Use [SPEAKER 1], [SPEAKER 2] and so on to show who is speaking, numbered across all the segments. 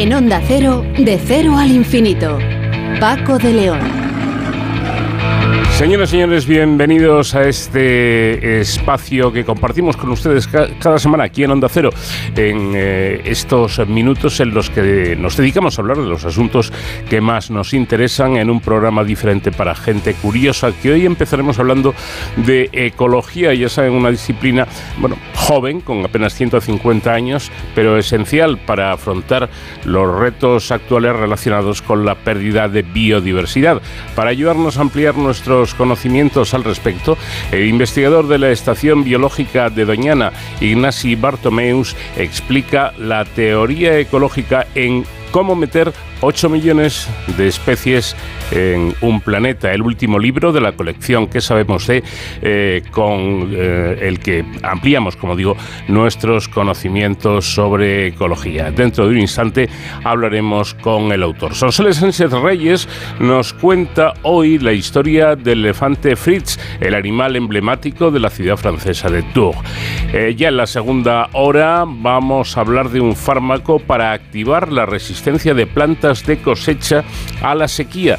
[SPEAKER 1] En Onda Cero, de cero al infinito. Paco de León.
[SPEAKER 2] Señoras y señores, bienvenidos a este espacio que compartimos con ustedes cada semana aquí en Onda Cero, en eh, estos minutos en los que nos dedicamos a hablar de los asuntos que más nos interesan en un programa diferente para gente curiosa, que hoy empezaremos hablando de ecología, ya saben, una disciplina, bueno, joven, con apenas 150 años, pero esencial para afrontar los retos actuales relacionados con la pérdida de biodiversidad. Para ayudarnos a ampliar nuestros conocimientos al respecto, el investigador de la Estación Biológica de Doñana, Ignasi Bartomeus, explica la teoría ecológica en cómo meter 8 millones de especies en un planeta. El último libro de la colección que sabemos de, eh, con eh, el que ampliamos, como digo, nuestros conocimientos sobre ecología. Dentro de un instante hablaremos con el autor. Sonsoles Sánchez Reyes nos cuenta hoy la historia del elefante Fritz, el animal emblemático de la ciudad francesa de Tours. Eh, ya en la segunda hora vamos a hablar de un fármaco para activar la resistencia de plantas de cosecha a la sequía.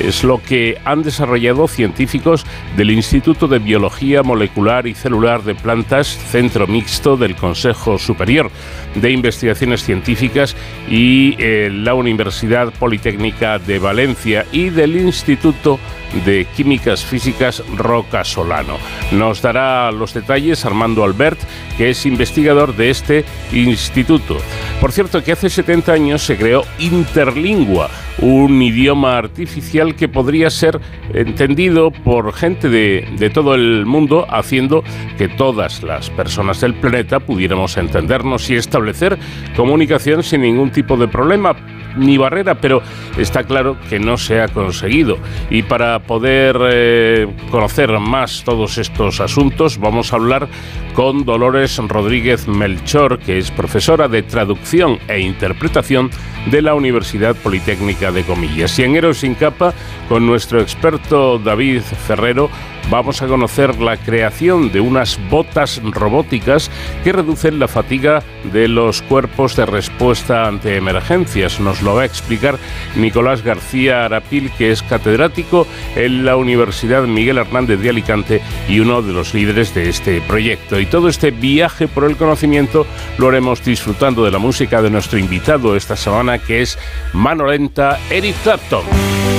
[SPEAKER 2] Es lo que han desarrollado científicos del Instituto de Biología Molecular y Celular de Plantas, centro mixto del Consejo Superior de Investigaciones Científicas y eh, la Universidad Politécnica de Valencia y del Instituto de Químicas Físicas Roca Solano. Nos dará los detalles Armando Albert, que es investigador de este instituto. Por cierto, que hace 70 años se creó Interlingua, un idioma artificial que podría ser entendido por gente de, todo el mundo, haciendo que todas las personas del planeta pudiéramos entendernos y establecer comunicación sin ningún tipo de problema ni barrera, pero está claro que no se ha conseguido. Y para poder eh, conocer más todos estos asuntos, vamos a hablar con Dolores Rodríguez Melchor, que es profesora de traducción e interpretación de la Universidad Politécnica de Comillas. Y en Héroes sin capa, con nuestro experto David Ferrero, vamos a conocer la creación de unas botas robóticas que reducen la fatiga de los cuerpos de respuesta ante emergencias. Nos lo va a explicar Nicolás García Arapil, que es catedrático en la Universidad Miguel Hernández de Alicante y uno de los líderes de este proyecto. Y todo este viaje por el conocimiento lo haremos disfrutando de la música de nuestro invitado esta semana, que es Mano Lenta, Eric Clapton.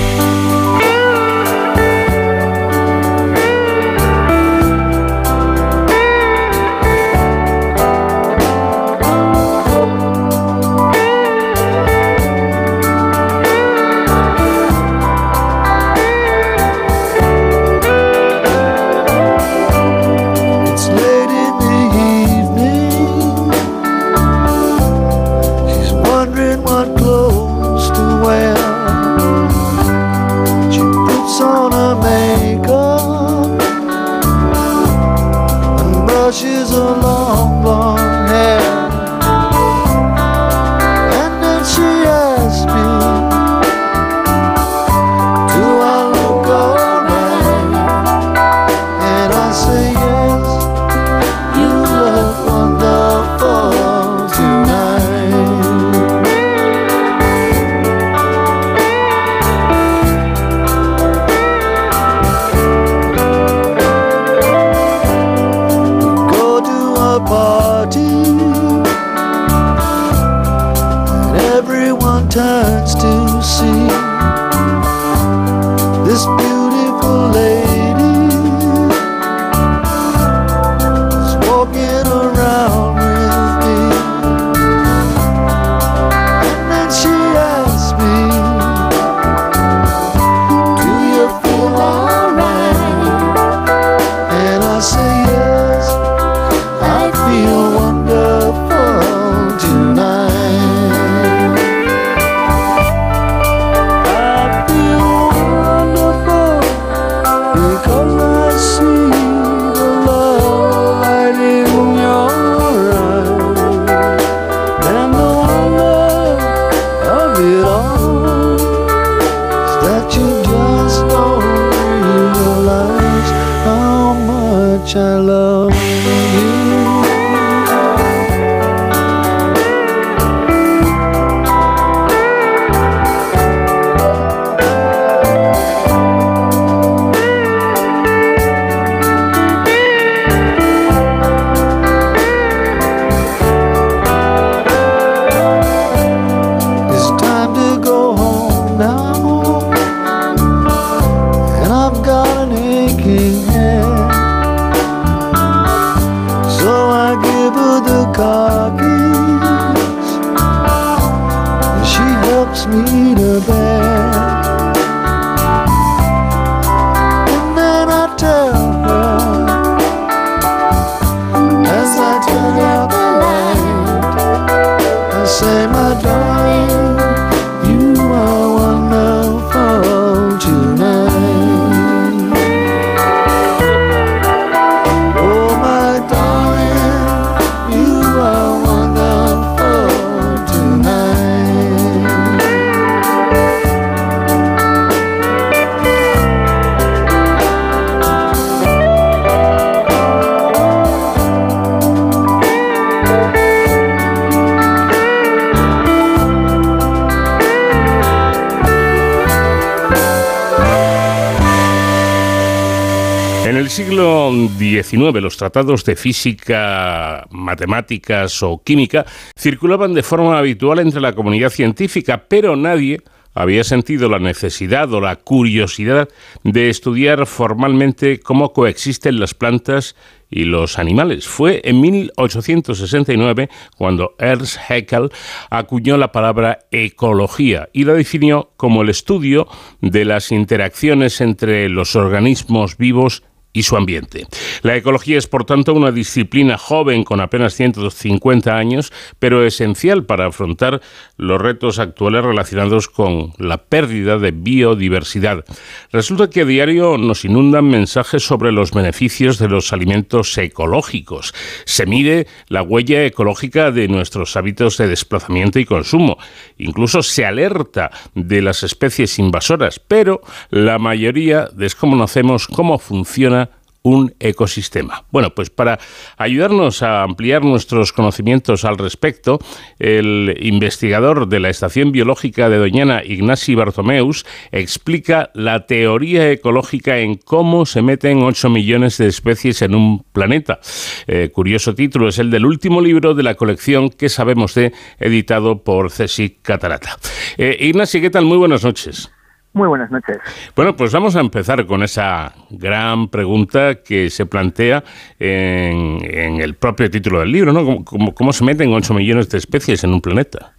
[SPEAKER 2] XIX los tratados de física, matemáticas o química circulaban de forma habitual entre la comunidad científica, pero nadie había sentido la necesidad o la curiosidad de estudiar formalmente cómo coexisten las plantas y los animales. Fue en 1869 cuando Ernst Haeckel acuñó la palabra ecología y la definió como el estudio de las interacciones entre los organismos vivos y su ambiente. La ecología es, por tanto, una disciplina joven con apenas 150 años, pero esencial para afrontar los retos actuales relacionados con la pérdida de biodiversidad. Resulta que a diario nos inundan mensajes sobre los beneficios de los alimentos ecológicos. Se mide la huella ecológica de nuestros hábitos de desplazamiento y consumo. Incluso se alerta de las especies invasoras, pero la mayoría desconocemos cómo funciona un ecosistema. Bueno, pues para ayudarnos a ampliar nuestros conocimientos al respecto, el investigador de la Estación Biológica de Doñana, Ignasi Bartomeus, explica la teoría ecológica en cómo se meten 8 millones de especies en un planeta. Eh, curioso título, es el del último libro de la colección que sabemos de, editado por CSIC Catarata. Eh, Ignasi, ¿qué tal? Muy buenas noches.
[SPEAKER 3] Muy buenas noches.
[SPEAKER 2] Bueno, pues vamos a empezar con esa gran pregunta que se plantea en, el propio título del libro, ¿no? ¿Cómo, se meten 8 millones de especies en un planeta?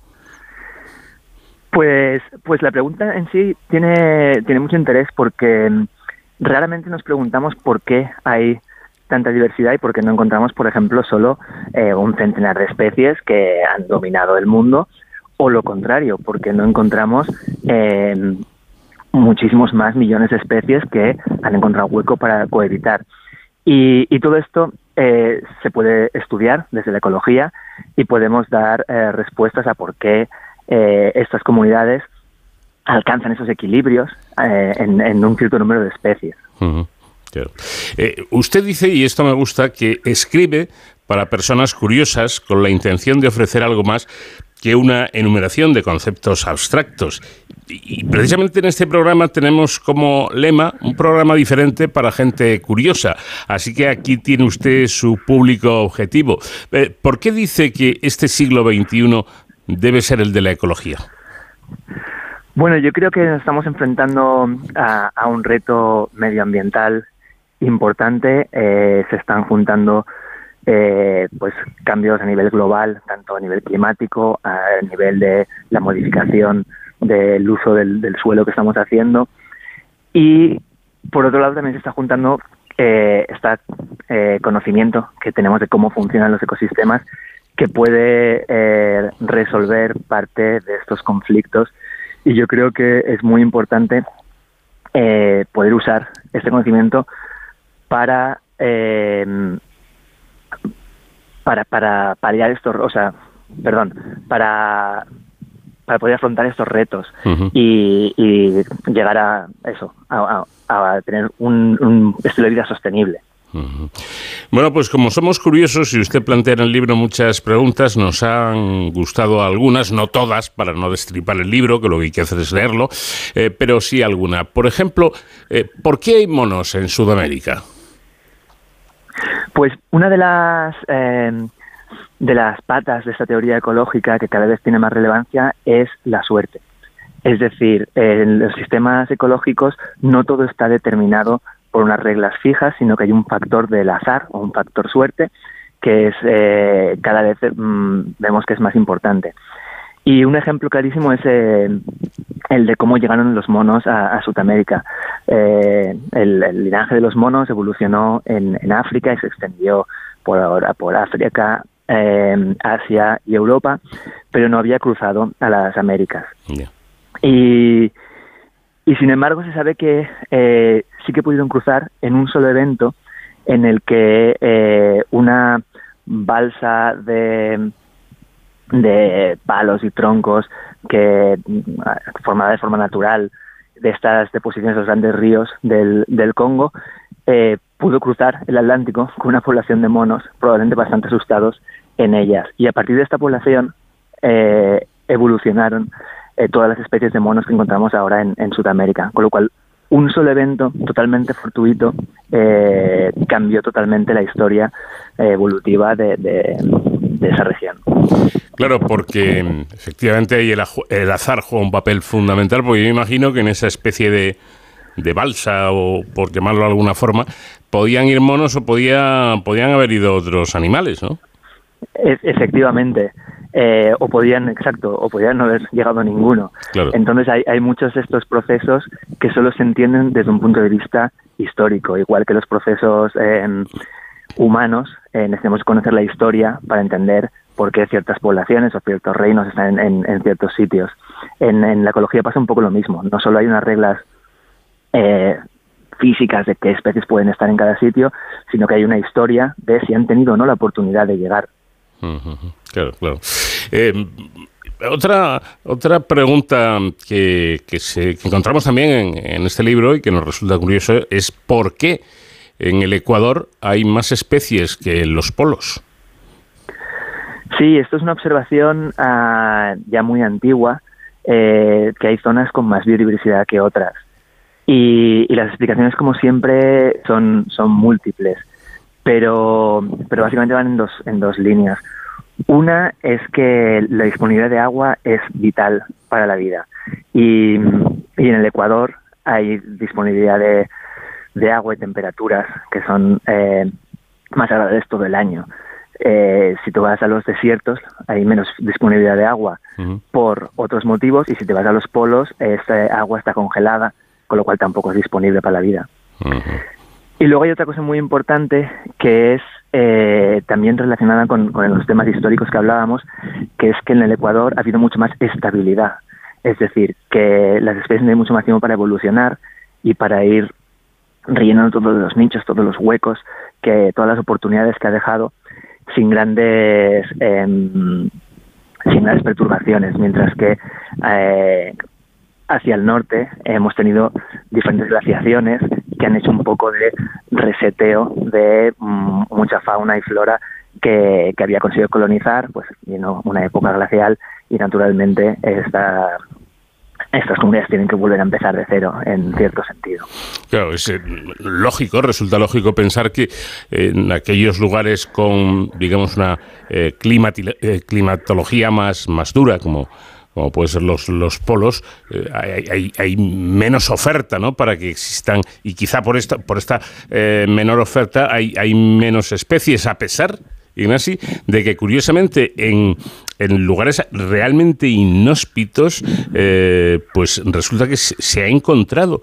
[SPEAKER 3] Pues, pues la pregunta en sí tiene, tiene mucho interés porque raramente nos preguntamos por qué hay tanta diversidad y por qué no encontramos, por ejemplo, solo eh, un centenar de especies que han dominado el mundo o lo contrario, porque no encontramos eh, muchísimos más millones de especies que han encontrado hueco para cohabitar. Y, todo esto eh, se puede estudiar desde la ecología y podemos dar eh, respuestas a por qué eh, estas comunidades alcanzan esos equilibrios en, un cierto número de especies.
[SPEAKER 2] usted dice, y esto me gusta, que escribe para personas curiosas con la intención de ofrecer algo más que una enumeración de conceptos abstractos. Y precisamente en este programa tenemos como lema un programa diferente para gente curiosa. Así que aquí tiene usted su público objetivo. Eh, ¿Por qué dice que este siglo XXI debe ser el de la ecología?
[SPEAKER 3] Bueno, yo creo que nos estamos enfrentando a, un reto medioambiental importante. Eh, se están juntando eh, pues cambios a nivel global, tanto a nivel climático, a nivel de la modificación del uso del, suelo que estamos haciendo. Y por otro lado también se está juntando eh, este conocimiento que tenemos de cómo funcionan los ecosistemas que puede eh, resolver parte de estos conflictos. Y yo creo que es muy importante eh, poder usar este conocimiento para para, para paliar estos, o sea, perdón, para, para poder afrontar estos retos y, llegar a eso, a, tener un, estilo de vida sostenible.
[SPEAKER 2] Bueno, pues como somos curiosos y usted plantea en el libro muchas preguntas, nos han gustado algunas, no todas, para no destripar el libro, que lo que hay que hacer es leerlo, eh, pero sí alguna. Por ejemplo, eh, ¿por qué hay monos en Sudamérica?
[SPEAKER 3] Pues una de las eh, de las patas de esta teoría ecológica que cada vez tiene más relevancia es la suerte. Es decir, en los sistemas ecológicos no todo está determinado por unas reglas fijas, sino que hay un factor del azar o un factor suerte que es eh, cada vez mm, vemos que es más importante. Y un ejemplo clarísimo es eh, el de cómo llegaron los monos a, Sudamérica. Eh, el, linaje de los monos evolucionó en, en África y se extendió por ahora por África, eh, Asia y Europa, pero no había cruzado a las Américas. Y, y sin embargo se sabe que eh, sí que pudieron cruzar en un solo evento en el que una balsa de, de palos y troncos que formada de forma natural de estas deposiciones de los grandes ríos del, Congo eh, pudo cruzar el Atlántico con una población de monos probablemente bastante asustados en ellas. Y a partir de esta población eh, evolucionaron eh, todas las especies de monos que encontramos ahora en, Sudamérica. Con lo cual un solo evento totalmente fortuito cambió totalmente la historia evolutiva de, esa región.
[SPEAKER 2] Claro, porque mm, efectivamente ahí el, azar juega un papel fundamental, porque yo imagino que en esa especie de, de balsa, o por llamarlo de alguna forma, podían ir monos o podía, podían haber ido otros animales, ¿no?
[SPEAKER 3] E, efectivamente. Eh, o podían, exacto, o podían no haber llegado a ninguno. Entonces hay, hay muchos de estos procesos que solo se entienden desde un punto de vista histórico, igual que los procesos em, humanos, eh, necesitamos conocer la historia para entender por qué ciertas poblaciones o ciertos reinos están en, ciertos sitios. En, la ecología pasa un poco lo mismo, no solo hay unas reglas eh, físicas de qué especies pueden estar en cada sitio, sino que hay una historia de si han tenido o no la oportunidad de llegar
[SPEAKER 2] Claro, claro. Eh, otra, otra pregunta que, que, se, encontramos también en, este libro y que nos resulta curioso es por qué en el Ecuador hay más especies que en los polos.
[SPEAKER 3] Sí, esto es una observación ah, ya muy antigua, eh, que hay zonas con más biodiversidad que otras. Y, y, las explicaciones, como siempre, son, son múltiples pero, pero básicamente van en dos, en dos líneas. Una es que la disponibilidad de agua es vital para la vida y, y en el Ecuador hay disponibilidad de, de agua y temperaturas que son eh, más agradables todo el año. Eh, si tú vas a los desiertos hay menos disponibilidad de agua por otros motivos y si te vas a los polos esta agua está congelada con lo cual tampoco es disponible para la vida. Y luego hay otra cosa muy importante que es eh, también relacionada con, los temas históricos que hablábamos, que es que en el Ecuador ha habido mucho más estabilidad. Es decir, que las especies tienen mucho más tiempo para evolucionar y para ir rellenando todos los nichos, todos los huecos, que todas las oportunidades que ha dejado sin grandes em, sin grandes perturbaciones, mientras que eh, hacia el norte hemos tenido diferentes glaciaciones que han hecho un poco de reseteo de mm, mucha fauna y flora que, había conseguido colonizar, pues vino una época glacial y naturalmente esta, estas comunidades tienen que volver a empezar de cero, en cierto sentido.
[SPEAKER 2] Claro, es eh, lógico, resulta lógico pensar que en aquellos lugares con, digamos, una eh, eh, climatología más, más dura, como como pueden ser los, los polos, eh, hay, hay, menos oferta ¿no? para que existan, y quizá por esta, por esta eh, menor oferta hay, hay menos especies, a pesar Ignasi, de que curiosamente en, en lugares realmente inhóspitos, eh, pues resulta que se ha encontrado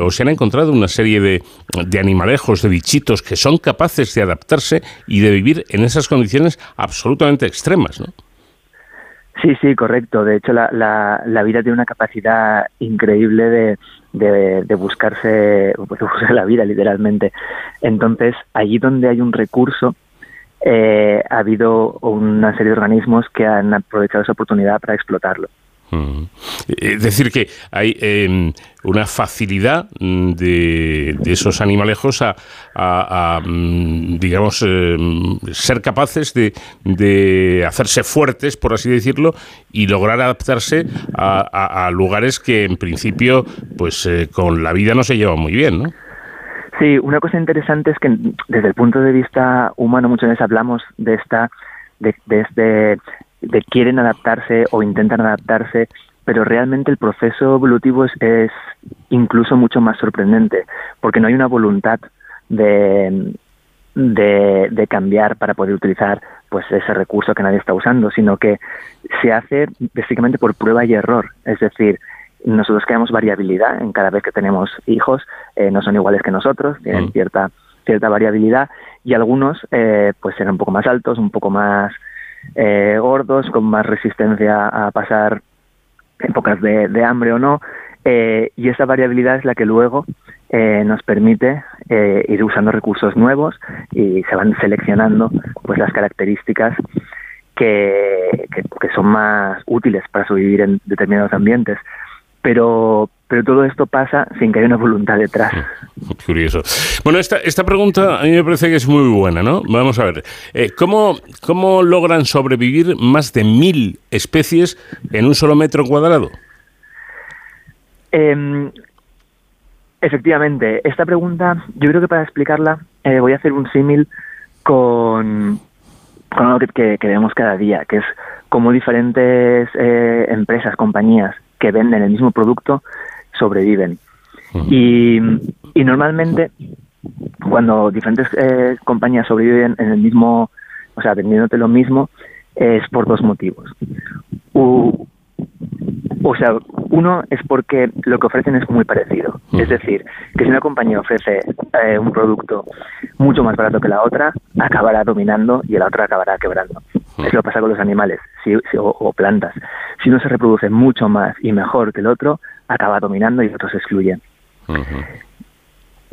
[SPEAKER 2] o se han encontrado una serie de, de, animalejos, de bichitos que son capaces de adaptarse y de vivir en esas condiciones absolutamente extremas, ¿no?
[SPEAKER 3] Sí, sí, correcto. De hecho, la, la, la vida tiene una capacidad increíble de, de, buscarse, pues, de buscar la vida, literalmente. Entonces, allí donde hay un recurso, eh, ha habido una serie de organismos que han aprovechado esa oportunidad para explotarlo.
[SPEAKER 2] Es decir, que hay em, una facilidad mm, de, esos animalejos a, mm, digamos, em, ser capaces de, hacerse fuertes, por así decirlo, y lograr adaptarse a, lugares que en principio, pues eh, con la vida no se llevan muy bien, ¿no?
[SPEAKER 3] Sí, una cosa interesante es que desde el punto de vista humano muchas veces hablamos de esta de, de, este de quieren adaptarse o intentan adaptarse, pero realmente el proceso evolutivo es, incluso mucho más sorprendente, porque no hay una voluntad de, de, cambiar para poder utilizar pues ese recurso que nadie está usando, sino que se hace básicamente por prueba y error. Es decir, nosotros creamos variabilidad en cada vez que tenemos hijos, eh, no son iguales que nosotros, tienen mm. cierta cierta variabilidad y algunos eh, pues serán un poco más altos, un poco más eh, gordos, con más resistencia a pasar épocas de, de hambre o no, eh, y esa variabilidad es la que luego eh, nos permite ir usando recursos nuevos y se van seleccionando pues las características que, que, que son más útiles para sobrevivir en determinados ambientes. Pero, pero todo esto pasa sin que haya una voluntad detrás.
[SPEAKER 2] Curioso. Bueno, esta, esta pregunta a mí me parece que es muy buena, ¿no? Vamos a ver. Eh, ¿cómo, ¿Cómo logran sobrevivir más de mil especies en un solo metro cuadrado?
[SPEAKER 3] Em, Efectivamente, esta pregunta, yo creo que para explicarla eh, voy a hacer un símil con, con algo que, que, vemos cada día, que es cómo diferentes eh, empresas, compañías que venden el mismo producto sobreviven. y, y, normalmente, cuando diferentes eh, compañías sobreviven en el mismo, o sea, vendiéndote lo mismo, es por dos motivos. O sea, uno es porque lo que ofrecen es muy parecido. Es decir, que si una compañía ofrece eh, un producto mucho más barato que la otra, acabará dominando y la otra acabará quebrando. Eso pasa con los animales o, plantas. Si uno se reproduce mucho más y mejor que el otro, acaba dominando y el otro se excluye.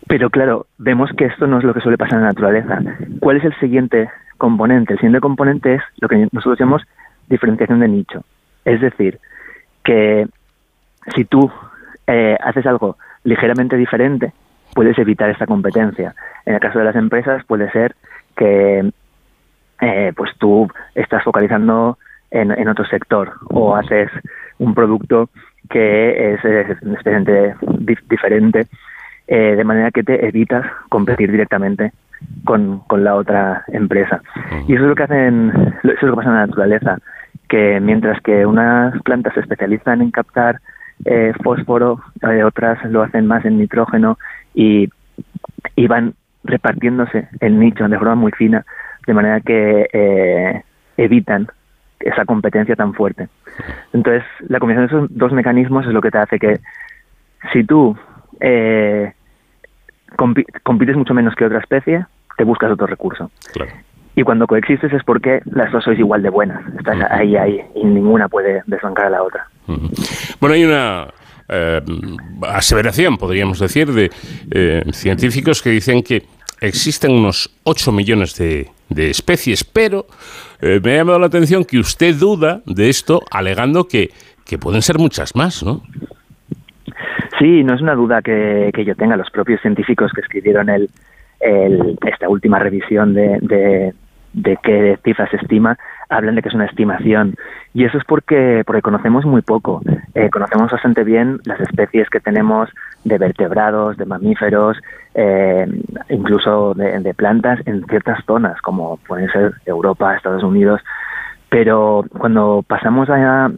[SPEAKER 3] Pero claro, vemos que esto no es lo que suele pasar en la naturaleza. ¿Cuál es el siguiente componente? El siguiente componente es lo que nosotros llamamos diferenciación de nicho. Es decir, que si tú eh, haces algo ligeramente diferente, puedes evitar esta competencia. En el caso de las empresas puede ser que eh, pues tú estás focalizando en, otro sector o haces un producto que es, es diferente, eh, de manera que te evitas competir directamente con, con la otra empresa. Y eso es lo que hacen, eso es lo que pasa en la naturaleza que mientras que unas plantas se especializan en captar eh, fósforo, eh, otras lo hacen más en nitrógeno y, y, van repartiéndose el nicho de forma muy fina, de manera que eh, evitan esa competencia tan fuerte. Entonces, la combinación de esos dos mecanismos es lo que te hace que si tú compites mucho menos que otra especie, te buscas otro recurso. Claro. Y cuando coexistes es porque las dos sois igual de buenas. Estás ahí, ahí, y ninguna puede desbancar a la otra.
[SPEAKER 2] Bueno, hay una eh, aseveración, podríamos decir, de eh, científicos que dicen que existen unos 8 millones de, especies, pero eh, me ha llamado la atención que usted duda de esto, alegando que, que pueden ser muchas más, ¿no?
[SPEAKER 3] Sí, no es una duda que, que yo tenga. Los propios científicos que escribieron el, esta última revisión de, de, qué cifra se estima, hablan de que es una estimación. Y eso es porque, porque conocemos muy poco. Eh, conocemos bastante bien las especies que tenemos de vertebrados, de mamíferos, eh, incluso de, plantas en ciertas zonas, como pueden ser Europa, Estados Unidos. Pero cuando pasamos a,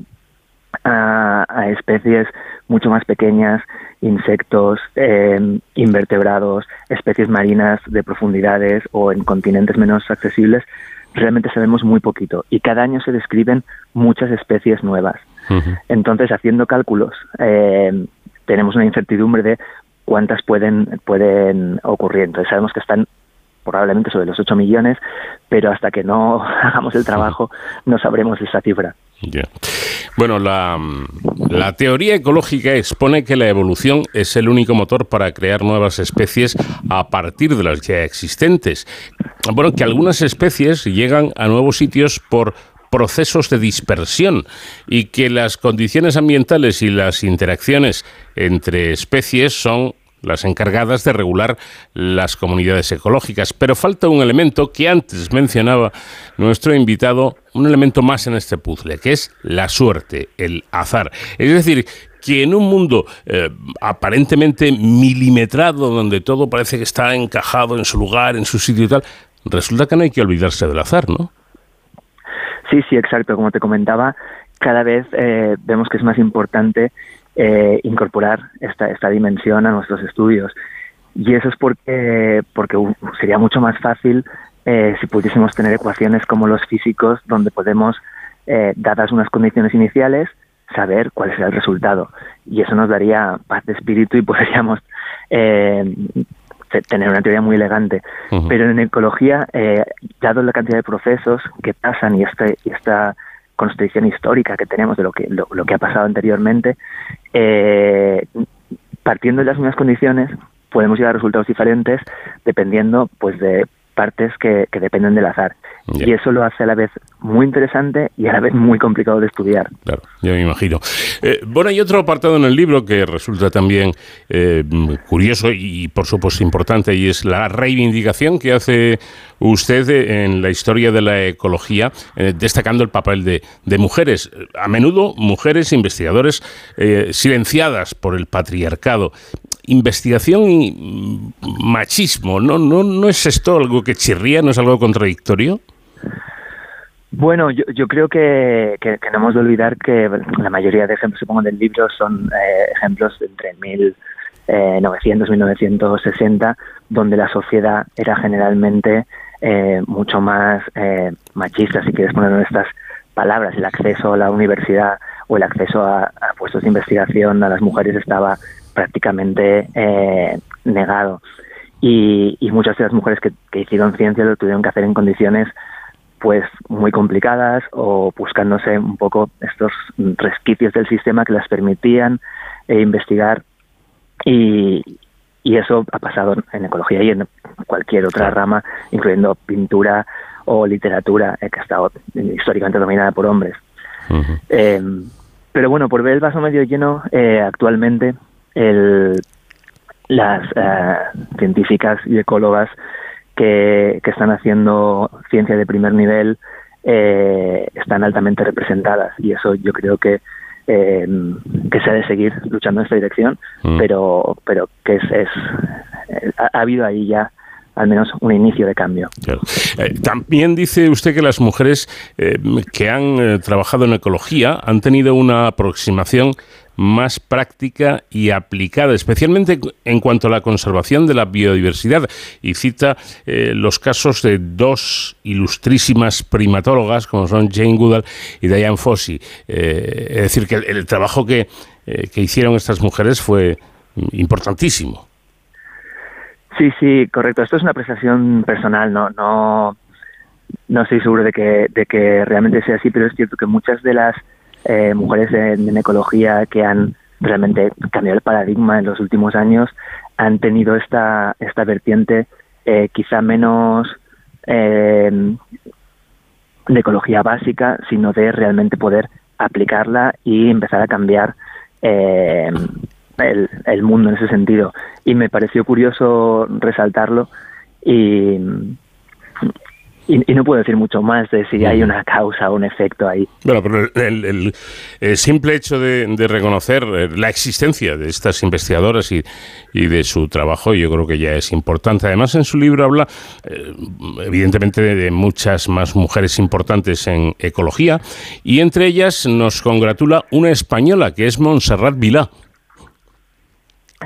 [SPEAKER 3] a especies mucho más pequeñas, insectos, eh, invertebrados, especies marinas de profundidades o en continentes menos accesibles, realmente sabemos muy poquito y cada año se describen muchas especies nuevas. Entonces, haciendo cálculos, eh, tenemos una incertidumbre de cuántas pueden, pueden ocurrir. Entonces, sabemos que están probablemente sobre los 8 millones, pero hasta que no hagamos el trabajo no sabremos esa cifra.
[SPEAKER 2] Bueno, la, la, teoría ecológica expone que la evolución es el único motor para crear nuevas especies a partir de las ya existentes. Bueno, que algunas especies llegan a nuevos sitios por procesos de dispersión y que las condiciones ambientales y las interacciones entre especies son las encargadas de regular las comunidades ecológicas. Pero falta un elemento que antes mencionaba nuestro invitado, un elemento más en este puzzle, que es la suerte, el azar. Es decir, que en un mundo eh, aparentemente milimetrado, donde todo parece que está encajado en su lugar, en su sitio y tal, resulta que no hay que olvidarse del azar, ¿no?
[SPEAKER 3] Sí, sí, exacto. Como te comentaba, cada vez eh, vemos que es más importante eh, incorporar esta, esta dimensión a nuestros estudios. Y eso es porque, porque sería mucho más fácil eh, si pudiésemos tener ecuaciones como los físicos, donde podemos, eh, dadas unas condiciones iniciales, saber cuál es el resultado. Y eso nos daría paz de espíritu y podríamos eh, tener una teoría muy elegante. Pero en ecología, dado la cantidad de procesos que pasan y, este, y esta construcción histórica que tenemos de lo que, lo, que ha pasado anteriormente, eh, partiendo de las mismas condiciones, podemos llegar a resultados diferentes dependiendo pues de partes que, que dependen del azar. Y eso lo hace a la vez muy interesante y a la vez muy complicado de estudiar.
[SPEAKER 2] Claro, yo me imagino. Eh, bueno, hay otro apartado en el libro que resulta también eh, curioso y, por supuesto, importante, y es la reivindicación que hace usted en la historia de la ecología, eh, destacando el papel de, de, mujeres, a menudo mujeres investigadores silenciadas por el patriarcado. Investigación y mm, machismo. ¿No, no, ¿No es esto algo que chirría? ¿No es algo contradictorio?
[SPEAKER 3] Bueno, yo, creo que, no hemos de olvidar que la mayoría de ejemplos que pongo del libro son eh, ejemplos entre 1900 y 1960, donde la sociedad era generalmente eh, mucho más eh, machista, si quieres ponerlo en estas palabras. El acceso a la universidad o el acceso a, puestos de investigación a las mujeres estaba prácticamente eh, negado. Y, y, muchas de las mujeres que, que hicieron ciencia lo tuvieron que hacer en condiciones pues muy complicadas o buscándose un poco estos resquicios del sistema que las permitían eh, investigar y, y eso ha pasado en ecología y en cualquier otra rama, incluyendo pintura o literatura, eh, que ha estado históricamente dominada por hombres. eh, pero bueno, por ver el vaso medio lleno, eh, actualmente el, las eh, científicas y ecólogas que, que están haciendo ciencia de primer nivel eh, están altamente representadas y eso yo creo que eh, que se ha de seguir luchando en esta dirección, mm. pero pero que es, es ha, ha, habido ahí ya al menos un inicio de cambio.
[SPEAKER 2] Claro. Eh, también dice usted que las mujeres eh, que han eh, trabajado en ecología han tenido una aproximación más práctica y aplicada, especialmente en cuanto a la conservación de la biodiversidad. Y cita eh, los casos de dos ilustrísimas primatólogas, como son Jane Goodall y Diane Fossey. Eh, es decir, que el, trabajo que, eh, que hicieron estas mujeres fue importantísimo.
[SPEAKER 3] Sí, sí, correcto. Esto es una apreciación personal, no, no, no estoy seguro de que, de que realmente sea así, pero es cierto que muchas de las eh, mujeres en, en, ecología que han realmente cambiado el paradigma en los últimos años han tenido esta, esta vertiente eh, quizá menos eh, de ecología básica, sino de realmente poder aplicarla y empezar a cambiar eh, el, el, mundo en ese sentido. Y me pareció curioso resaltarlo y, y, y, no puedo decir mucho más de si hay una causa o un efecto ahí.
[SPEAKER 2] Bueno, pero el, el, el simple hecho de, de, reconocer eh, la existencia de estas investigadoras y, y, de su trabajo, yo creo que ya es importante. Además, en su libro habla, eh, evidentemente, de, muchas más mujeres importantes en ecología y entre ellas nos congratula una española que es Montserrat Vilá.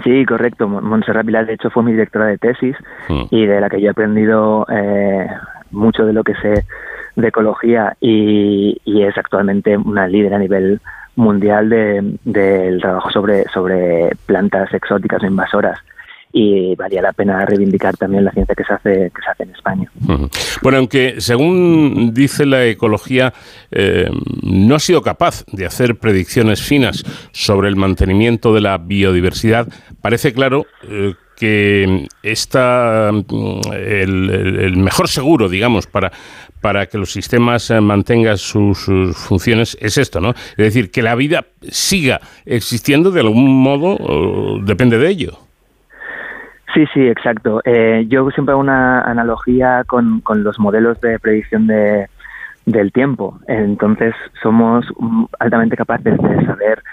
[SPEAKER 3] Sí, correcto. Montserrat Vilá, de hecho, fue mi directora de tesis mm. y de la que yo he aprendido eh, mucho de lo que sé de ecología y, es actualmente una líder a nivel mundial del de, trabajo sobre, sobre plantas exóticas o invasoras y valía la pena reivindicar también la ciencia que se hace que se hace en España.
[SPEAKER 2] Bueno, aunque según dice la ecología eh, no ha sido capaz de hacer predicciones finas sobre el mantenimiento de la biodiversidad, parece claro eh, que está el, el, mejor seguro, digamos, para, para que los sistemas mantengan sus, sus, funciones es esto, ¿no? Es decir, que la vida siga existiendo de algún modo, depende de ello.
[SPEAKER 3] Sí, sí, exacto. Eh, yo siempre hago una analogía con, con los modelos de predicción de, del tiempo. Entonces, somos altamente capaces de saber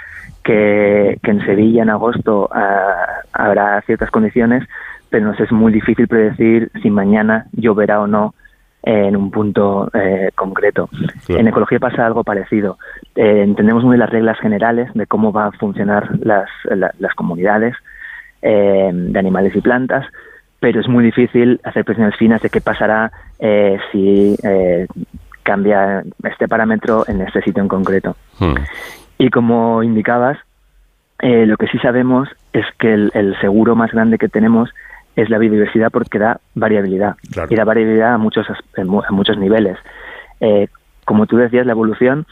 [SPEAKER 3] que, que en Sevilla en agosto uh, habrá ciertas condiciones, pero nos es muy difícil predecir si mañana lloverá o no en un punto eh, concreto. Claro. En ecología pasa algo parecido. Eh, entendemos muy las reglas generales de cómo van a funcionar las, la, las comunidades, eh, de animales y plantas, pero es muy difícil hacer presiones finas de qué pasará eh, si eh, cambia este parámetro en este sitio en concreto. Hmm. Y como indicabas, eh, lo que sí sabemos es que el, el, seguro más grande que tenemos es la biodiversidad porque da variabilidad claro. y da variabilidad a muchos, a muchos niveles. Eh, como tú decías, la evolución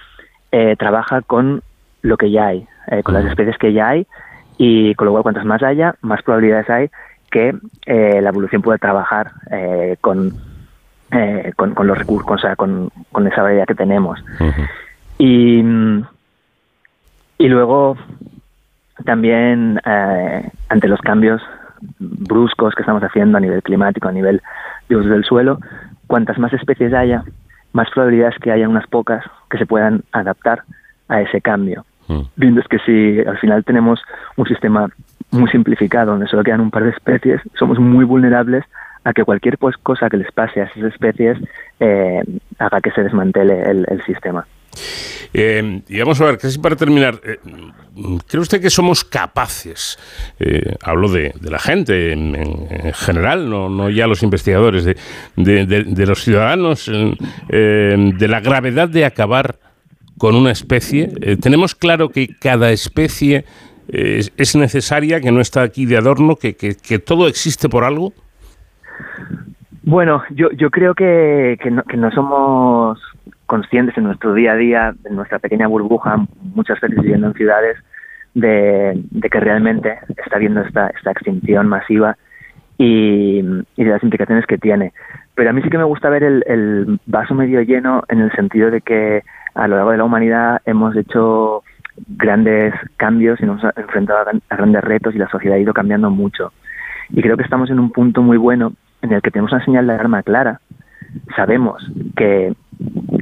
[SPEAKER 3] eh, trabaja con lo que ya hay, con las especies que ya hay y con lo cual cuantas más haya, más probabilidades hay que eh, la evolución pueda trabajar eh, con, eh, con, con, los recursos, o sea, con, con esa variedad que tenemos. Uh -huh. Y, y luego también eh, ante los cambios bruscos que estamos haciendo a nivel climático, a nivel de uso del suelo, cuantas más especies haya, más probabilidades que haya unas pocas que se puedan adaptar a ese cambio. Mm. Viendo es que si al final tenemos un sistema muy simplificado, donde solo quedan un par de especies, somos muy vulnerables a que cualquier pues, cosa que les pase a esas especies eh, haga que se desmantele el, sistema.
[SPEAKER 2] Eh, y vamos a ver, casi para terminar, eh, ¿cree usted que somos capaces, hablo de, la gente en, general, no, no, ya los investigadores, de, de los ciudadanos, de la gravedad de acabar con una especie? ¿Tenemos claro que cada especie es, necesaria, que no está aquí de adorno, que, que, todo existe por algo?
[SPEAKER 3] Bueno, yo, yo creo que, que no somos conscientes en nuestro día a día, en nuestra pequeña burbuja, muchas veces viviendo en ciudades, de, que realmente está habiendo esta, esta extinción masiva y, y, de las implicaciones que tiene. Pero a mí sí que me gusta ver el, el vaso medio lleno en el sentido de que a lo largo de la humanidad hemos hecho grandes cambios y nos hemos enfrentado a grandes retos y la sociedad ha ido cambiando mucho. Y creo que estamos en un punto muy bueno en el que tenemos una señal de alarma clara. Sabemos que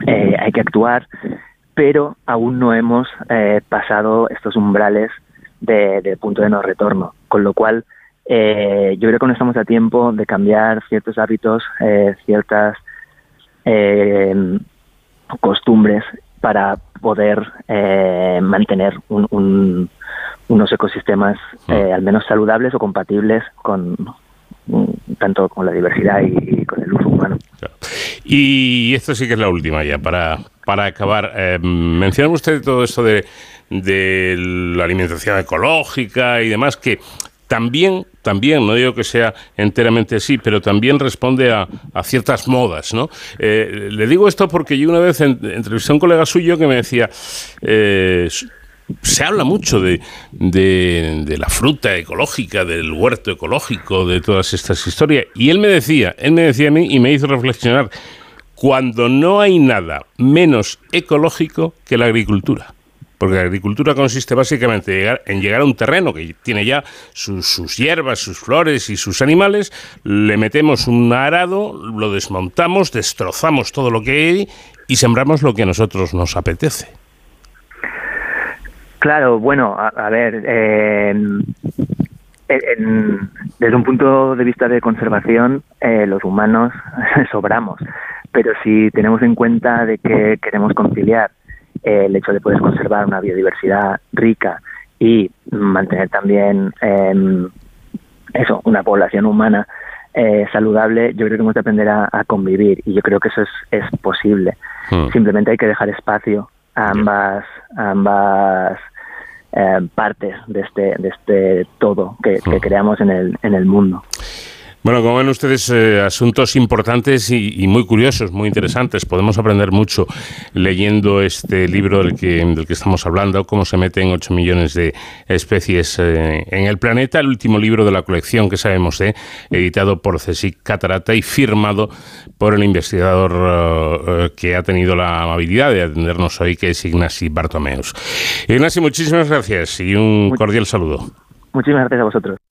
[SPEAKER 3] eh, hay que actuar, pero aún no hemos eh, pasado estos umbrales de, punto de no retorno. Con lo cual, eh, yo creo que no estamos a tiempo de cambiar ciertos hábitos, ciertas costumbres para poder eh, mantener unos ecosistemas mm. eh, al menos saludables o compatibles con tanto con la diversidad y, con el uso humano.
[SPEAKER 2] Y esto sí que es la última ya, para, para acabar. Eh, usted todo esto de, de la alimentación ecológica y demás, que también, también, no digo que sea enteramente así, pero también responde a, ciertas modas, ¿no? Eh, le digo esto porque yo una vez entrevisté a un colega suyo que me decía, eh, se habla mucho de, de, la fruta ecológica, del huerto ecológico, de todas estas historias, y él me decía, él me decía a mí y me hizo reflexionar, cuando no hay nada menos ecológico que la agricultura porque la agricultura consiste básicamente en llegar a un terreno que tiene ya sus, hierbas, sus flores y sus animales, le metemos un arado, lo desmontamos, destrozamos todo lo que hay y sembramos lo que a nosotros nos apetece.
[SPEAKER 3] Claro, bueno, a, ver, eh, desde un punto de vista de conservación, eh, los humanos sobramos, pero si tenemos en cuenta de que queremos conciliar el hecho de poder conservar una biodiversidad rica y mantener también em, eso, una población humana eh, saludable, yo creo que hemos de aprender a, convivir y yo creo que eso es, es posible. Hmm. Simplemente hay que dejar espacio a ambas, ambas eh, partes de este, de este todo que, que hmm. creamos en el, en el mundo.
[SPEAKER 2] Bueno, como ven ustedes, eh, asuntos importantes y, muy curiosos, muy interesantes. Podemos aprender mucho leyendo este libro del que, del que estamos hablando, cómo se meten 8 millones de especies eh, en el planeta, el último libro de la colección que sabemos de, editado por Cesic Catarata y firmado por el investigador eh, que ha tenido la amabilidad de atendernos hoy, que es Ignasi Bartomeus. Ignasi, muchísimas gracias y un cordial saludo.
[SPEAKER 3] Muchísimas gracias a vosotros.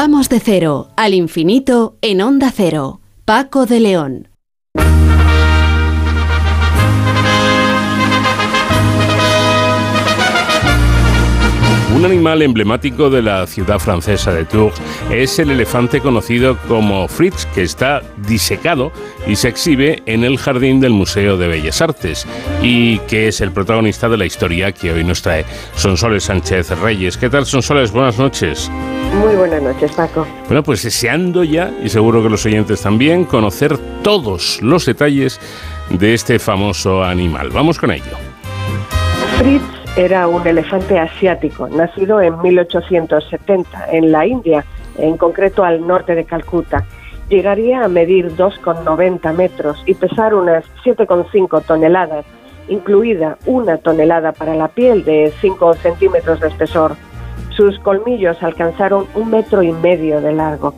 [SPEAKER 1] Vamos de cero al infinito en Onda Cero. Paco de León.
[SPEAKER 2] Un animal emblemático de la ciudad francesa de Tours es el elefante conocido como Fritz, que está disecado y se exhibe en el jardín del Museo de Bellas Artes y que es el protagonista de la historia que hoy nos trae Sonsoles Sánchez Reyes. ¿Qué tal, Sonsoles? Buenas noches.
[SPEAKER 4] Muy buenas noches, Paco.
[SPEAKER 2] Bueno, pues deseando ya, y seguro que los oyentes también, conocer todos los detalles de este famoso animal. Vamos con ello.
[SPEAKER 4] Fritz era un elefante asiático, nacido en 1870 en la India, en concreto al norte de Calcuta. Llegaría a medir 2,90 metros y pesar unas 7,5 toneladas, incluida una tonelada para la piel de 5 centímetros de espesor. Sus colmillos alcanzaron un metro y medio de largo.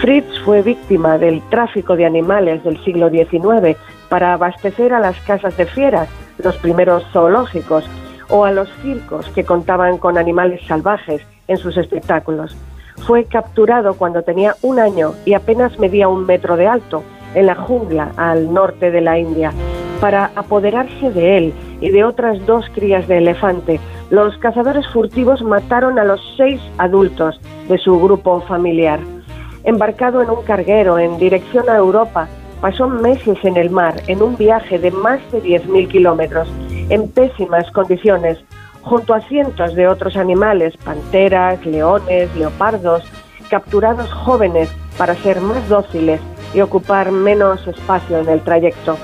[SPEAKER 4] Fritz fue víctima del tráfico de animales del siglo XIX para abastecer a las casas de fieras, los primeros zoológicos, o a los circos que contaban con animales salvajes en sus espectáculos. Fue capturado cuando tenía un año y apenas medía un metro de alto en la jungla al norte de la India. Para apoderarse de él y de otras dos crías de elefante, los cazadores furtivos mataron a los seis adultos de su grupo familiar. Embarcado en un carguero en dirección a Europa, pasó meses en el mar en un viaje de más de 10.000 kilómetros en pésimas condiciones, junto a cientos de otros animales, panteras, leones, leopardos, capturados jóvenes para ser más dóciles y ocupar menos espacio en el trayecto.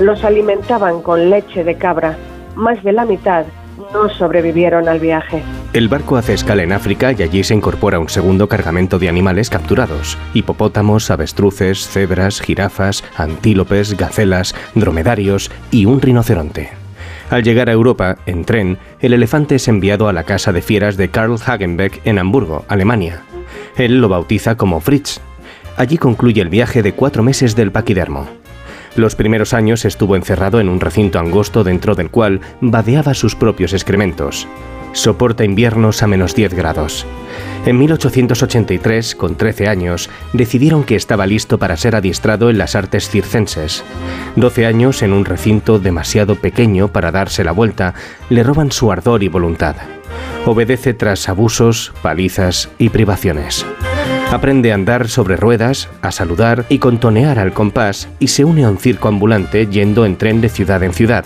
[SPEAKER 4] Los alimentaban con leche de cabra. Más de la mitad no sobrevivieron al viaje.
[SPEAKER 5] El barco hace escala en África y allí se incorpora un segundo cargamento de animales capturados. Hipopótamos, avestruces, cebras, jirafas, antílopes, gacelas, dromedarios y un rinoceronte. Al llegar a Europa, en tren, el elefante es enviado a la casa de fieras de Karl Hagenbeck en Hamburgo, Alemania. Él lo bautiza como Fritz. Allí concluye el viaje de cuatro meses del paquidermo. Los primeros años estuvo encerrado en un recinto angosto dentro del cual vadeaba sus propios excrementos. Soporta inviernos a menos 10 grados. En 1883, con 13 años, decidieron que estaba listo para ser adiestrado en las artes circenses. 12 años en un recinto demasiado pequeño para darse la vuelta, le roban su ardor y voluntad. Obedece tras abusos, palizas y privaciones. Aprende a andar sobre ruedas, a saludar y contonear al compás y se une a un circo ambulante yendo en tren de ciudad en ciudad.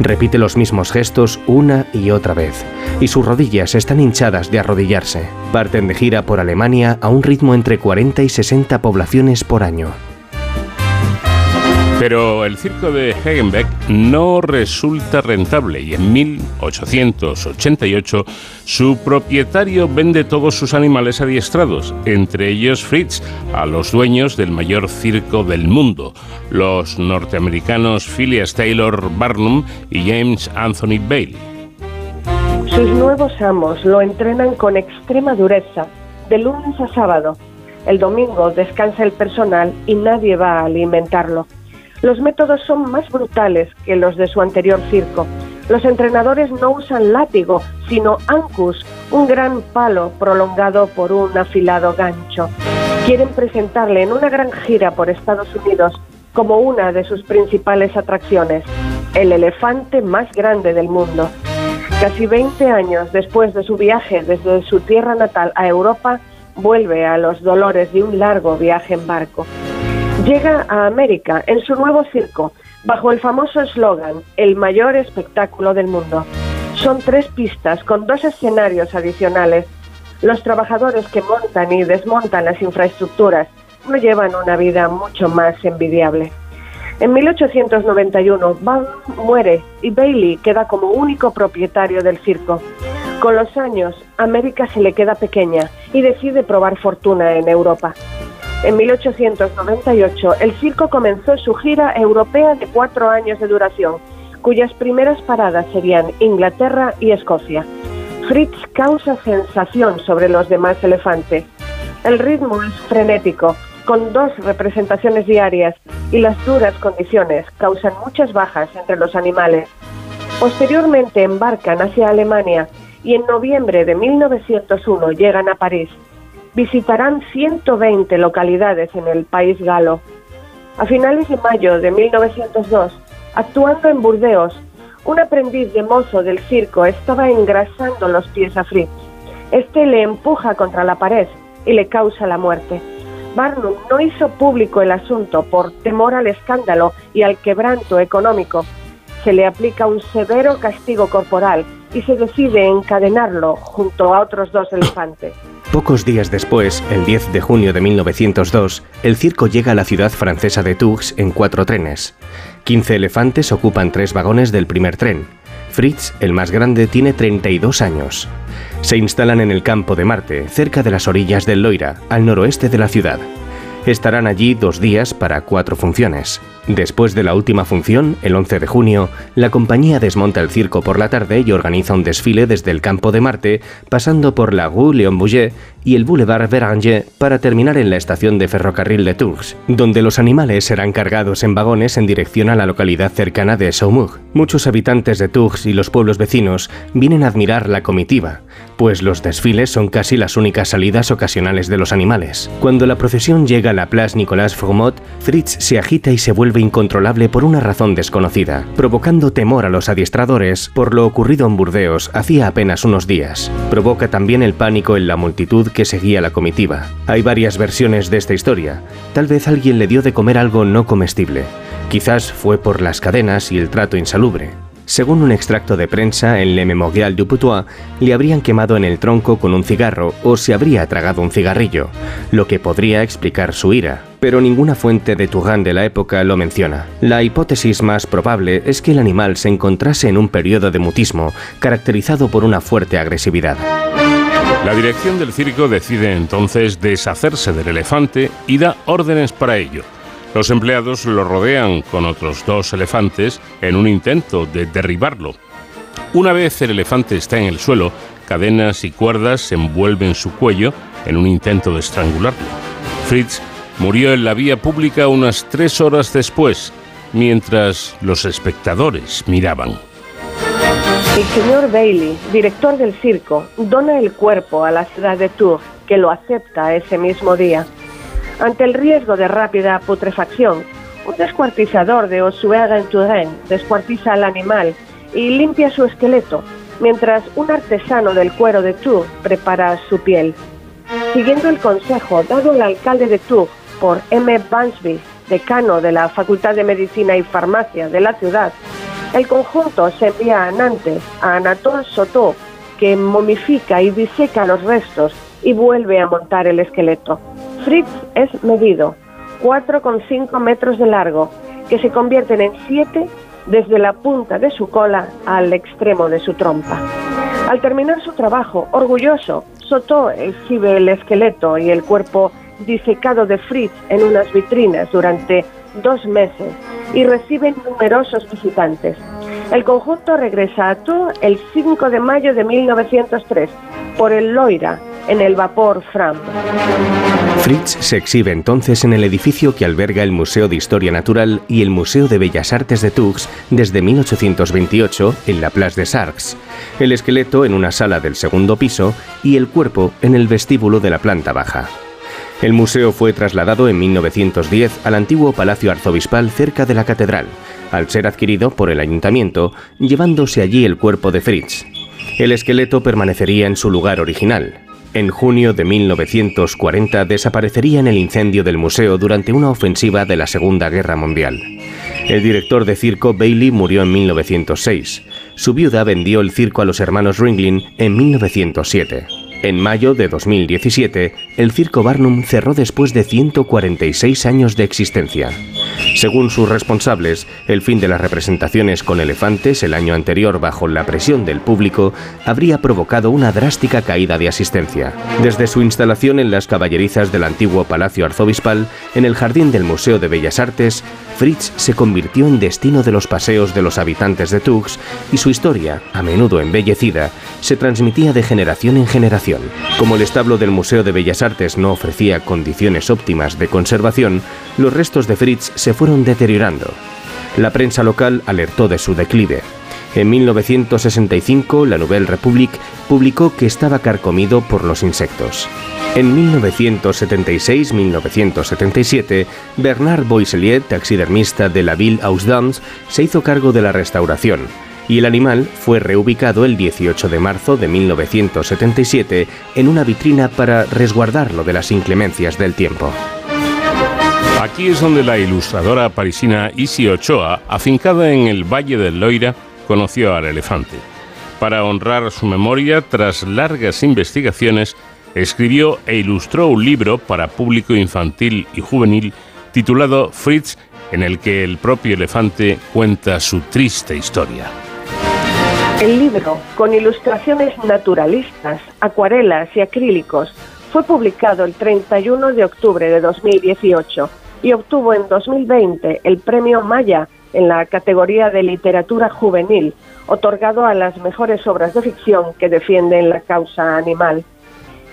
[SPEAKER 5] Repite los mismos gestos una y otra vez, y sus rodillas están hinchadas de arrodillarse. Parten de gira por Alemania a un ritmo entre 40 y 60 poblaciones por año.
[SPEAKER 2] Pero el circo de Hagenbeck no resulta rentable y en 1888 su propietario vende todos sus animales adiestrados, entre ellos Fritz, a los dueños del mayor circo del mundo, los norteamericanos Phileas Taylor Barnum y James Anthony Bailey.
[SPEAKER 4] Sus nuevos amos lo entrenan con extrema dureza, de lunes a sábado. El domingo descansa el personal y nadie va a alimentarlo. Los métodos son más brutales que los de su anterior circo. Los entrenadores no usan látigo, sino ancus, un gran palo prolongado por un afilado gancho. Quieren presentarle en una gran gira por Estados Unidos como una de sus principales atracciones, el elefante más grande del mundo. Casi 20 años después de su viaje desde su tierra natal a Europa, vuelve a los dolores de un largo viaje en barco. Llega a América en su nuevo circo, bajo el famoso eslogan El mayor espectáculo del mundo. Son tres pistas con dos escenarios adicionales. Los trabajadores que montan y desmontan las infraestructuras no llevan una vida mucho más envidiable. En 1891, Van muere y Bailey queda como único propietario del circo. Con los años, América se le queda pequeña y decide probar fortuna en Europa. En 1898, el circo comenzó su gira europea de cuatro años de duración, cuyas primeras paradas serían Inglaterra y Escocia. Fritz causa sensación sobre los demás elefantes. El ritmo es frenético, con dos representaciones diarias, y las duras condiciones causan muchas bajas entre los animales. Posteriormente embarcan hacia Alemania y en noviembre de 1901 llegan a París. Visitarán 120 localidades en el país galo. A finales de mayo de 1902, actuando en Burdeos, un aprendiz de mozo del circo estaba engrasando los pies a Fritz. Este le empuja contra la pared y le causa la muerte. Barnum no hizo público el asunto por temor al escándalo y al quebranto económico. Se le aplica un severo castigo corporal y se decide encadenarlo junto a otros dos elefantes.
[SPEAKER 5] Pocos días después, el 10 de junio de 1902, el circo llega a la ciudad francesa de Tours en cuatro trenes. 15 elefantes ocupan tres vagones del primer tren. Fritz, el más grande, tiene 32 años. Se instalan en el campo de Marte, cerca de las orillas del Loira, al noroeste de la ciudad. Estarán allí dos días para cuatro funciones. Después de la última función, el 11 de junio, la compañía desmonta el circo por la tarde y organiza un desfile desde el campo de Marte, pasando por la Rue Léon Bouget y el Boulevard Beranger para terminar en la estación de ferrocarril de Tours, donde los animales serán cargados en vagones en dirección a la localidad cercana de Saumur. Muchos habitantes de Tours y los pueblos vecinos vienen a admirar la comitiva, pues los desfiles son casi las únicas salidas ocasionales de los animales. Cuando la procesión llega a la Place Nicolas Fromot, Fritz se agita y se vuelve incontrolable por una razón desconocida, provocando temor a los adiestradores por lo ocurrido en Burdeos hacía apenas unos días. Provoca también el pánico en la multitud que seguía la comitiva. Hay varias versiones de esta historia. Tal vez alguien le dio de comer algo no comestible. Quizás fue por las cadenas y el trato insalubre. Según un extracto de prensa en Le Memorial du Putois, le habrían quemado en el tronco con un cigarro o se habría tragado un cigarrillo, lo que podría explicar su ira, pero ninguna fuente de Touraine de la época lo menciona. La hipótesis más probable es que el animal se encontrase en un periodo de mutismo, caracterizado por una fuerte agresividad.
[SPEAKER 2] La dirección del circo decide entonces deshacerse del elefante y da órdenes para ello. Los empleados lo rodean con otros dos elefantes en un intento de derribarlo. Una vez el elefante está en el suelo, cadenas y cuerdas envuelven su cuello en un intento de estrangularlo. Fritz murió en la vía pública unas tres horas después, mientras los espectadores miraban.
[SPEAKER 4] El señor Bailey, director del circo, dona el cuerpo a la ciudad de Tours, que lo acepta ese mismo día. Ante el riesgo de rápida putrefacción, un descuartizador de Ossuera en Touraine descuartiza al animal y limpia su esqueleto, mientras un artesano del cuero de Tours prepara su piel. Siguiendo el consejo dado al alcalde de Tours por M. Bansby, decano de la Facultad de Medicina y Farmacia de la ciudad, el conjunto se envía a Nantes a Anatole Soto, que momifica y diseca los restos y vuelve a montar el esqueleto. Fritz es medido, 4,5 metros de largo, que se convierten en 7 desde la punta de su cola al extremo de su trompa. Al terminar su trabajo, orgulloso, Soto exhibe el esqueleto y el cuerpo disecado de Fritz en unas vitrinas durante dos meses y recibe numerosos visitantes. El conjunto regresa a Tours el 5 de mayo de 1903 por el Loira, en el vapor Fram.
[SPEAKER 5] Fritz se exhibe entonces en el edificio que alberga el Museo de Historia Natural y el Museo de Bellas Artes de Tours desde 1828 en la Place de Sarx, el esqueleto en una sala del segundo piso y el cuerpo en el vestíbulo de la planta baja. El museo fue trasladado en 1910 al antiguo Palacio Arzobispal cerca de la catedral, al ser adquirido por el ayuntamiento, llevándose allí el cuerpo de Fritz. El esqueleto permanecería en su lugar original, en junio de 1940 desaparecería en el incendio del museo durante una ofensiva de la Segunda Guerra Mundial. El director de circo Bailey murió en 1906. Su viuda vendió el circo a los hermanos Ringling en 1907. En mayo de 2017, el Circo Barnum cerró después de 146 años de existencia. Según sus responsables, el fin de las representaciones con elefantes el año anterior bajo la presión del público habría provocado una drástica caída de asistencia. Desde su instalación en las caballerizas del antiguo Palacio Arzobispal, en el jardín del Museo de Bellas Artes, Fritz se convirtió en destino de los paseos de los habitantes de Tux y su historia, a menudo embellecida, se transmitía de generación en generación. Como el establo del Museo de Bellas Artes no ofrecía condiciones óptimas de conservación, los restos de Fritz se fueron deteriorando. La prensa local alertó de su declive. En 1965, la Nouvelle République publicó que estaba carcomido por los insectos. En 1976-1977, Bernard Boisselier, taxidermista de la Ville aux Dames, se hizo cargo de la restauración y el animal fue reubicado el 18 de marzo de 1977 en una vitrina para resguardarlo de las inclemencias del tiempo.
[SPEAKER 2] Aquí es donde la ilustradora parisina Isi Ochoa, afincada en el Valle del Loira, conoció al elefante. Para honrar su memoria, tras largas investigaciones, escribió e ilustró un libro para público infantil y juvenil titulado Fritz, en el que el propio elefante cuenta su triste historia.
[SPEAKER 4] El libro, con ilustraciones naturalistas, acuarelas y acrílicos, fue publicado el 31 de octubre de 2018 y obtuvo en 2020 el premio Maya en la categoría de literatura juvenil, otorgado a las mejores obras de ficción que defienden la causa animal.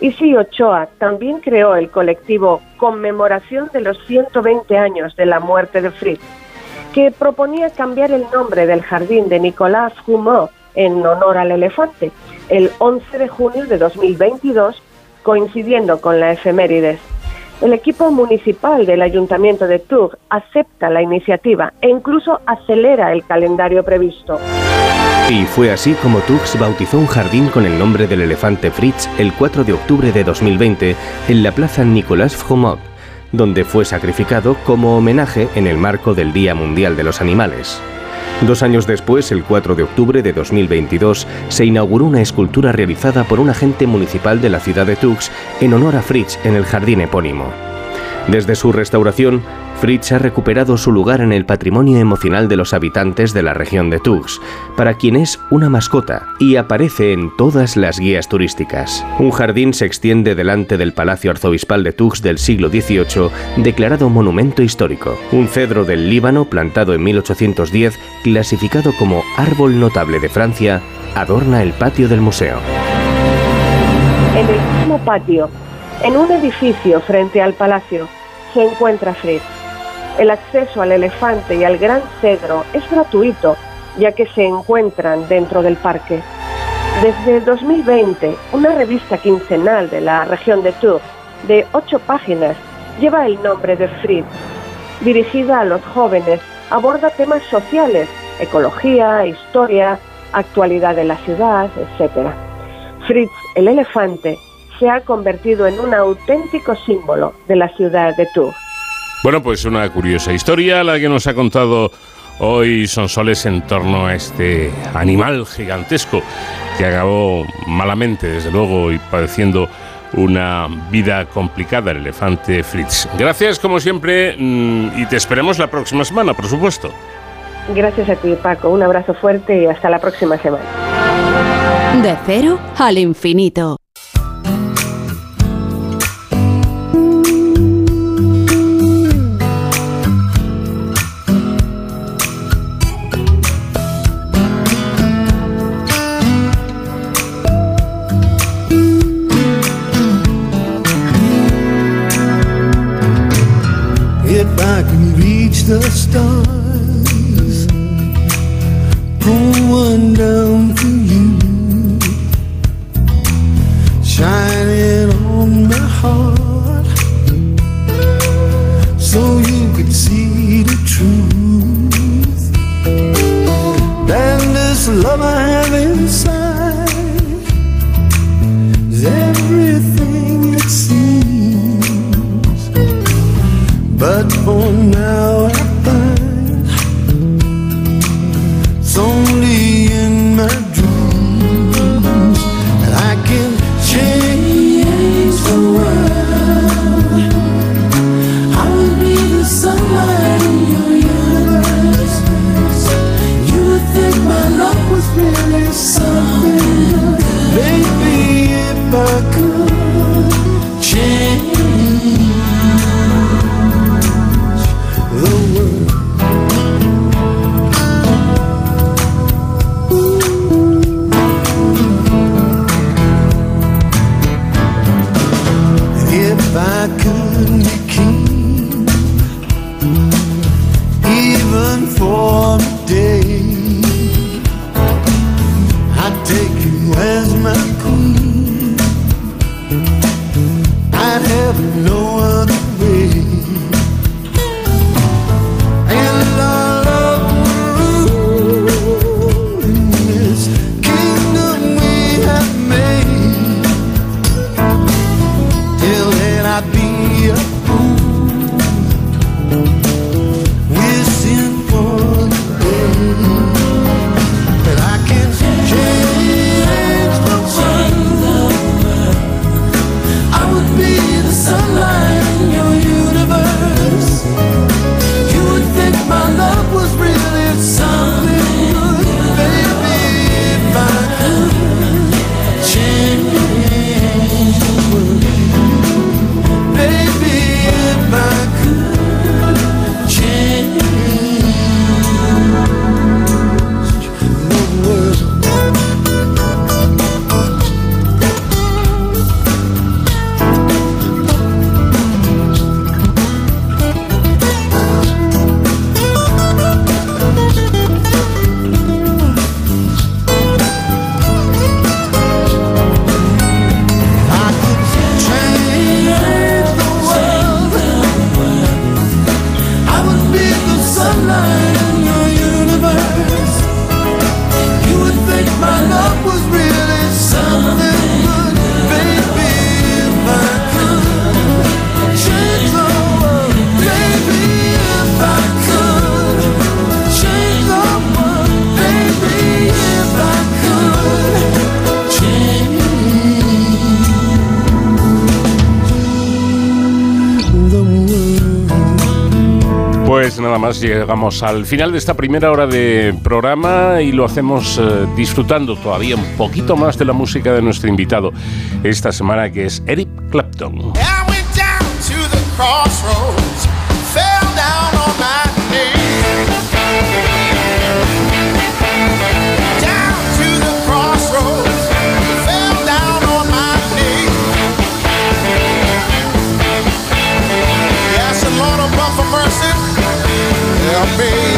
[SPEAKER 4] Isi Ochoa también creó el colectivo Conmemoración de los 120 años de la muerte de Fritz, que proponía cambiar el nombre del jardín de Nicolas Humot en honor al elefante el 11 de junio de 2022, coincidiendo con la efemérides. El equipo municipal del Ayuntamiento de Tours acepta la iniciativa e incluso acelera el calendario previsto.
[SPEAKER 5] Y fue así como Tours bautizó un jardín con el nombre del elefante Fritz el 4 de octubre de 2020 en la plaza Nicolas Froment, donde fue sacrificado como homenaje en el marco del Día Mundial de los Animales. Dos años después, el 4 de octubre de 2022, se inauguró una escultura realizada por un agente municipal de la ciudad de Tux en honor a Fritz en el jardín epónimo. Desde su restauración, Fritz ha recuperado su lugar en el patrimonio emocional de los habitantes de la región de Tux, para quien es una mascota y aparece en todas las guías turísticas. Un jardín se extiende delante del Palacio Arzobispal de Tux del siglo XVIII, declarado monumento histórico. Un cedro del Líbano plantado en 1810, clasificado como árbol notable de Francia, adorna el patio del museo.
[SPEAKER 4] En el mismo patio en un edificio frente al palacio se encuentra Fritz. El acceso al elefante y al gran cedro es gratuito, ya que se encuentran dentro del parque. Desde 2020, una revista quincenal de la región de Tours, de ocho páginas, lleva el nombre de Fritz. Dirigida a los jóvenes, aborda temas sociales, ecología, historia, actualidad de la ciudad, etc. Fritz, el elefante, se ha convertido en un auténtico símbolo de la ciudad de Tours.
[SPEAKER 2] Bueno, pues una curiosa historia la que nos ha contado hoy Sonsoles en torno a este animal gigantesco que acabó malamente, desde luego, y padeciendo una vida complicada, el elefante Fritz. Gracias, como siempre, mm, y te esperemos la próxima semana, por supuesto.
[SPEAKER 4] Gracias a ti, Paco. Un abrazo fuerte y hasta la próxima semana.
[SPEAKER 1] De cero al infinito.
[SPEAKER 2] Llegamos al final de esta primera hora de programa y lo hacemos eh, disfrutando todavía un poquito más de la música de nuestro invitado esta semana que es Eric Clapton. amei.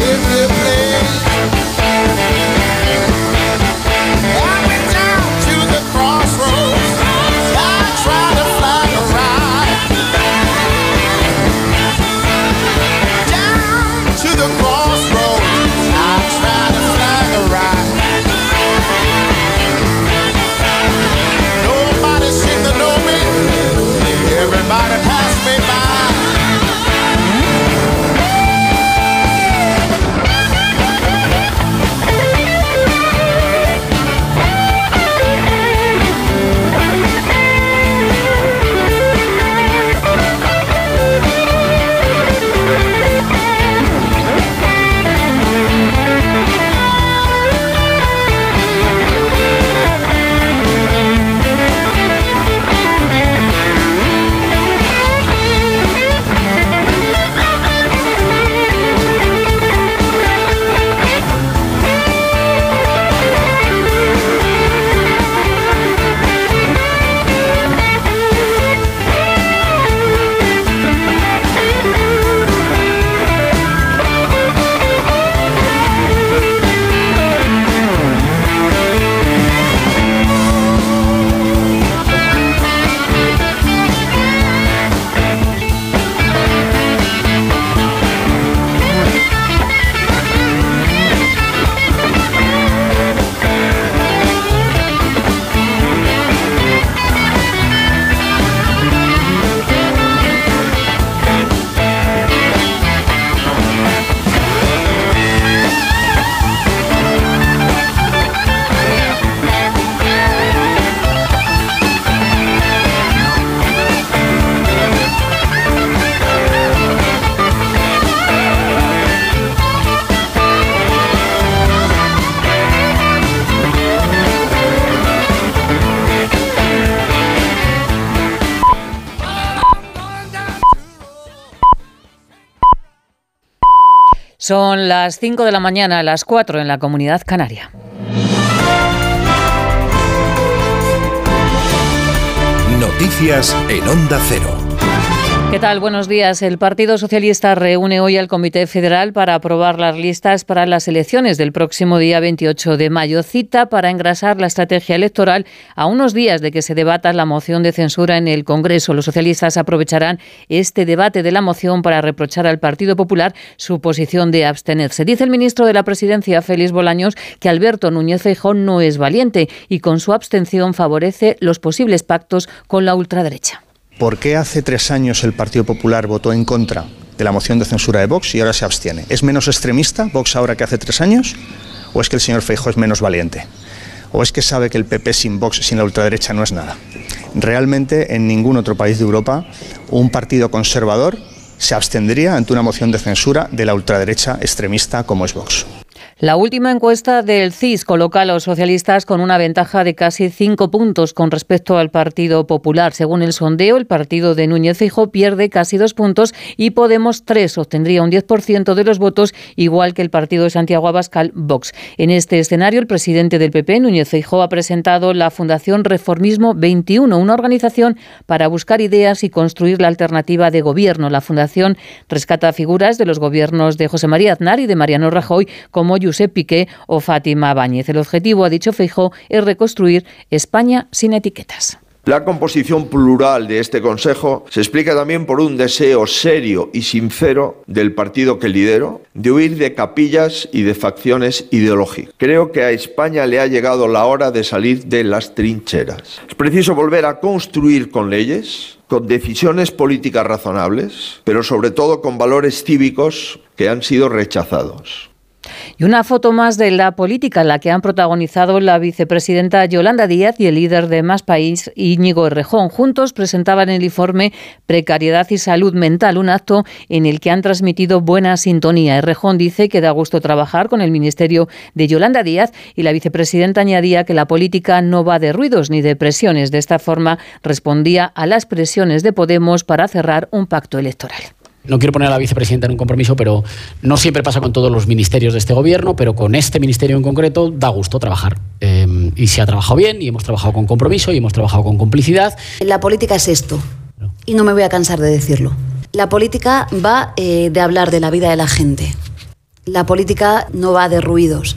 [SPEAKER 6] Son las 5 de la mañana, las 4 en la comunidad canaria.
[SPEAKER 7] Noticias en Onda Cero.
[SPEAKER 6] ¿Qué tal? Buenos días. El Partido Socialista reúne hoy al Comité Federal para aprobar las listas para las elecciones del próximo día 28 de mayo. Cita para engrasar la estrategia electoral a unos días de que se debata la moción de censura en el Congreso. Los socialistas aprovecharán este debate de la moción para reprochar al Partido Popular su posición de abstenerse. Dice el ministro de la Presidencia, Félix Bolaños, que Alberto Núñez Feijóo no es valiente y con su abstención favorece los posibles pactos con la ultraderecha.
[SPEAKER 8] ¿Por qué hace tres años el Partido Popular votó en contra de la moción de censura de Vox y ahora se abstiene? ¿Es menos extremista Vox ahora que hace tres años? ¿O es que el señor Feijóo es menos valiente? ¿O es que sabe que el PP sin Vox, sin la ultraderecha, no es nada? Realmente en ningún otro país de Europa un partido conservador se abstendría ante una moción de censura de la ultraderecha extremista como es Vox.
[SPEAKER 6] La última encuesta del CIS coloca a los socialistas con una ventaja de casi cinco puntos con respecto al Partido Popular. Según el sondeo, el partido de Núñez Fijo pierde casi dos puntos y Podemos tres. Obtendría un 10% de los votos, igual que el partido de Santiago Abascal, Vox. En este escenario, el presidente del PP, Núñez Fijo, ha presentado la Fundación Reformismo 21, una organización para buscar ideas y construir la alternativa de gobierno. La fundación rescata figuras de los gobiernos de José María Aznar y de Mariano Rajoy como Josep Piqué o Fátima Báñez. El objetivo, ha dicho Feijó, es reconstruir España sin etiquetas.
[SPEAKER 9] La composición plural de este Consejo se explica también por un deseo serio y sincero del partido que lidero de huir de capillas y de facciones ideológicas. Creo que a España le ha llegado la hora de salir de las trincheras. Es preciso volver a construir con leyes, con decisiones políticas razonables, pero sobre todo con valores cívicos que han sido rechazados.
[SPEAKER 6] Y una foto más de la política, la que han protagonizado la vicepresidenta Yolanda Díaz y el líder de Más País, Íñigo Errejón. Juntos presentaban el informe Precariedad y Salud Mental, un acto en el que han transmitido buena sintonía. Errejón dice que da gusto trabajar con el ministerio de Yolanda Díaz y la vicepresidenta añadía que la política no va de ruidos ni de presiones. De esta forma respondía a las presiones de Podemos para cerrar un pacto electoral
[SPEAKER 10] no quiero poner a la vicepresidenta en un compromiso, pero no siempre pasa con todos los ministerios de este gobierno, pero con este ministerio en concreto da gusto trabajar. Em, y se ha trabajado bien, y hemos trabajado con compromiso, y hemos trabajado con complicidad.
[SPEAKER 11] La política es esto, y no me voy a cansar de decirlo. La política va eh, de hablar de la vida de la gente. La política no va de ruidos.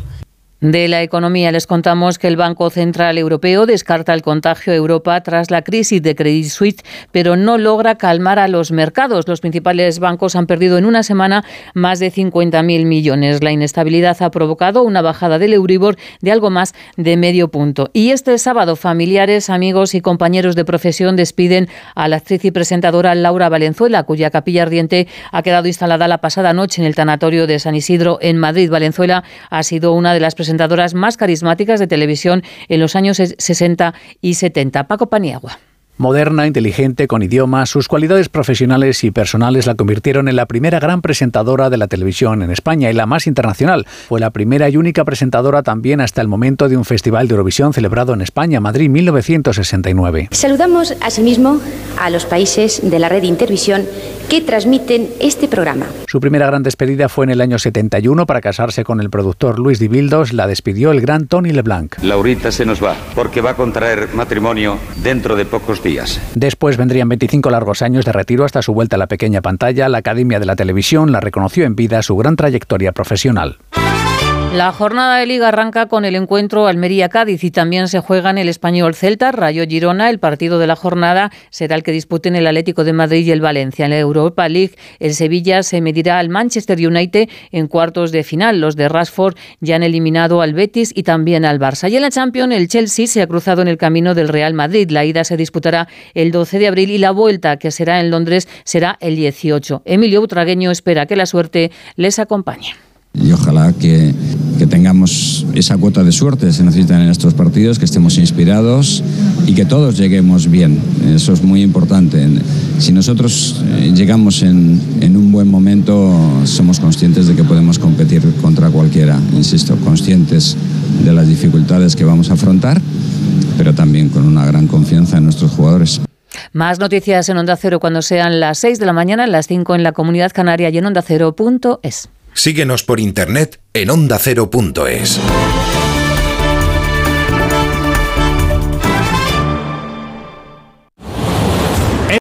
[SPEAKER 6] De la economía les contamos que el Banco Central Europeo descarta el contagio a Europa tras la crisis de Credit Suisse, pero no logra calmar a los mercados. Los principales bancos han perdido en una semana más de 50.000 millones. La inestabilidad ha provocado una bajada del Euribor de algo más de medio punto. Y este sábado, familiares, amigos y compañeros de profesión despiden a la actriz y presentadora Laura Valenzuela, cuya capilla ardiente ha quedado instalada la pasada noche en el tanatorio de San Isidro en Madrid. Valenzuela ha sido una de las presentadoras presentadoras más carismáticas de televisión en los años 60 y 70. Paco Paniagua.
[SPEAKER 12] Moderna, inteligente, con idiomas, sus cualidades profesionales y personales la convirtieron en la primera gran presentadora de la televisión en España y la más internacional. Fue la primera y única presentadora también hasta el momento de un festival de Eurovisión celebrado en España, Madrid 1969.
[SPEAKER 13] Saludamos asimismo a los países de la red de Intervisión que transmiten este programa.
[SPEAKER 12] Su primera gran despedida fue en el año 71 para casarse con el productor Luis Dibildos. La despidió el gran Tony LeBlanc.
[SPEAKER 14] Laurita se nos va porque va a contraer matrimonio dentro de pocos días.
[SPEAKER 12] Después vendrían 25 largos años de retiro hasta su vuelta a la pequeña pantalla. La Academia de la Televisión la reconoció en vida su gran trayectoria profesional.
[SPEAKER 6] La jornada de liga arranca con el encuentro Almería-Cádiz y también se juega en el español Celta, Rayo Girona. El partido de la jornada será el que disputen el Atlético de Madrid y el Valencia. En la Europa League, el Sevilla se medirá al Manchester United en cuartos de final. Los de Rashford ya han eliminado al Betis y también al Barça. Y en la Champions, el Chelsea se ha cruzado en el camino del Real Madrid. La ida se disputará el 12 de abril y la vuelta, que será en Londres, será el 18. Emilio Butragueño espera que la suerte les acompañe.
[SPEAKER 15] Y ojalá que, tengamos esa cuota de suerte que se necesita en estos partidos, que estemos inspirados y que todos lleguemos bien. Eso es muy importante. Si nosotros eh, llegamos en, en un buen momento, somos conscientes de que podemos competir contra cualquiera. Insisto, conscientes de las dificultades que vamos a afrontar, pero también con una gran confianza en nuestros jugadores.
[SPEAKER 6] Más noticias en Onda Cero cuando sean las 6 de la mañana, las 5 en la Comunidad Canaria y en ondacero.es.
[SPEAKER 7] Síguenos por internet en ondacero.es.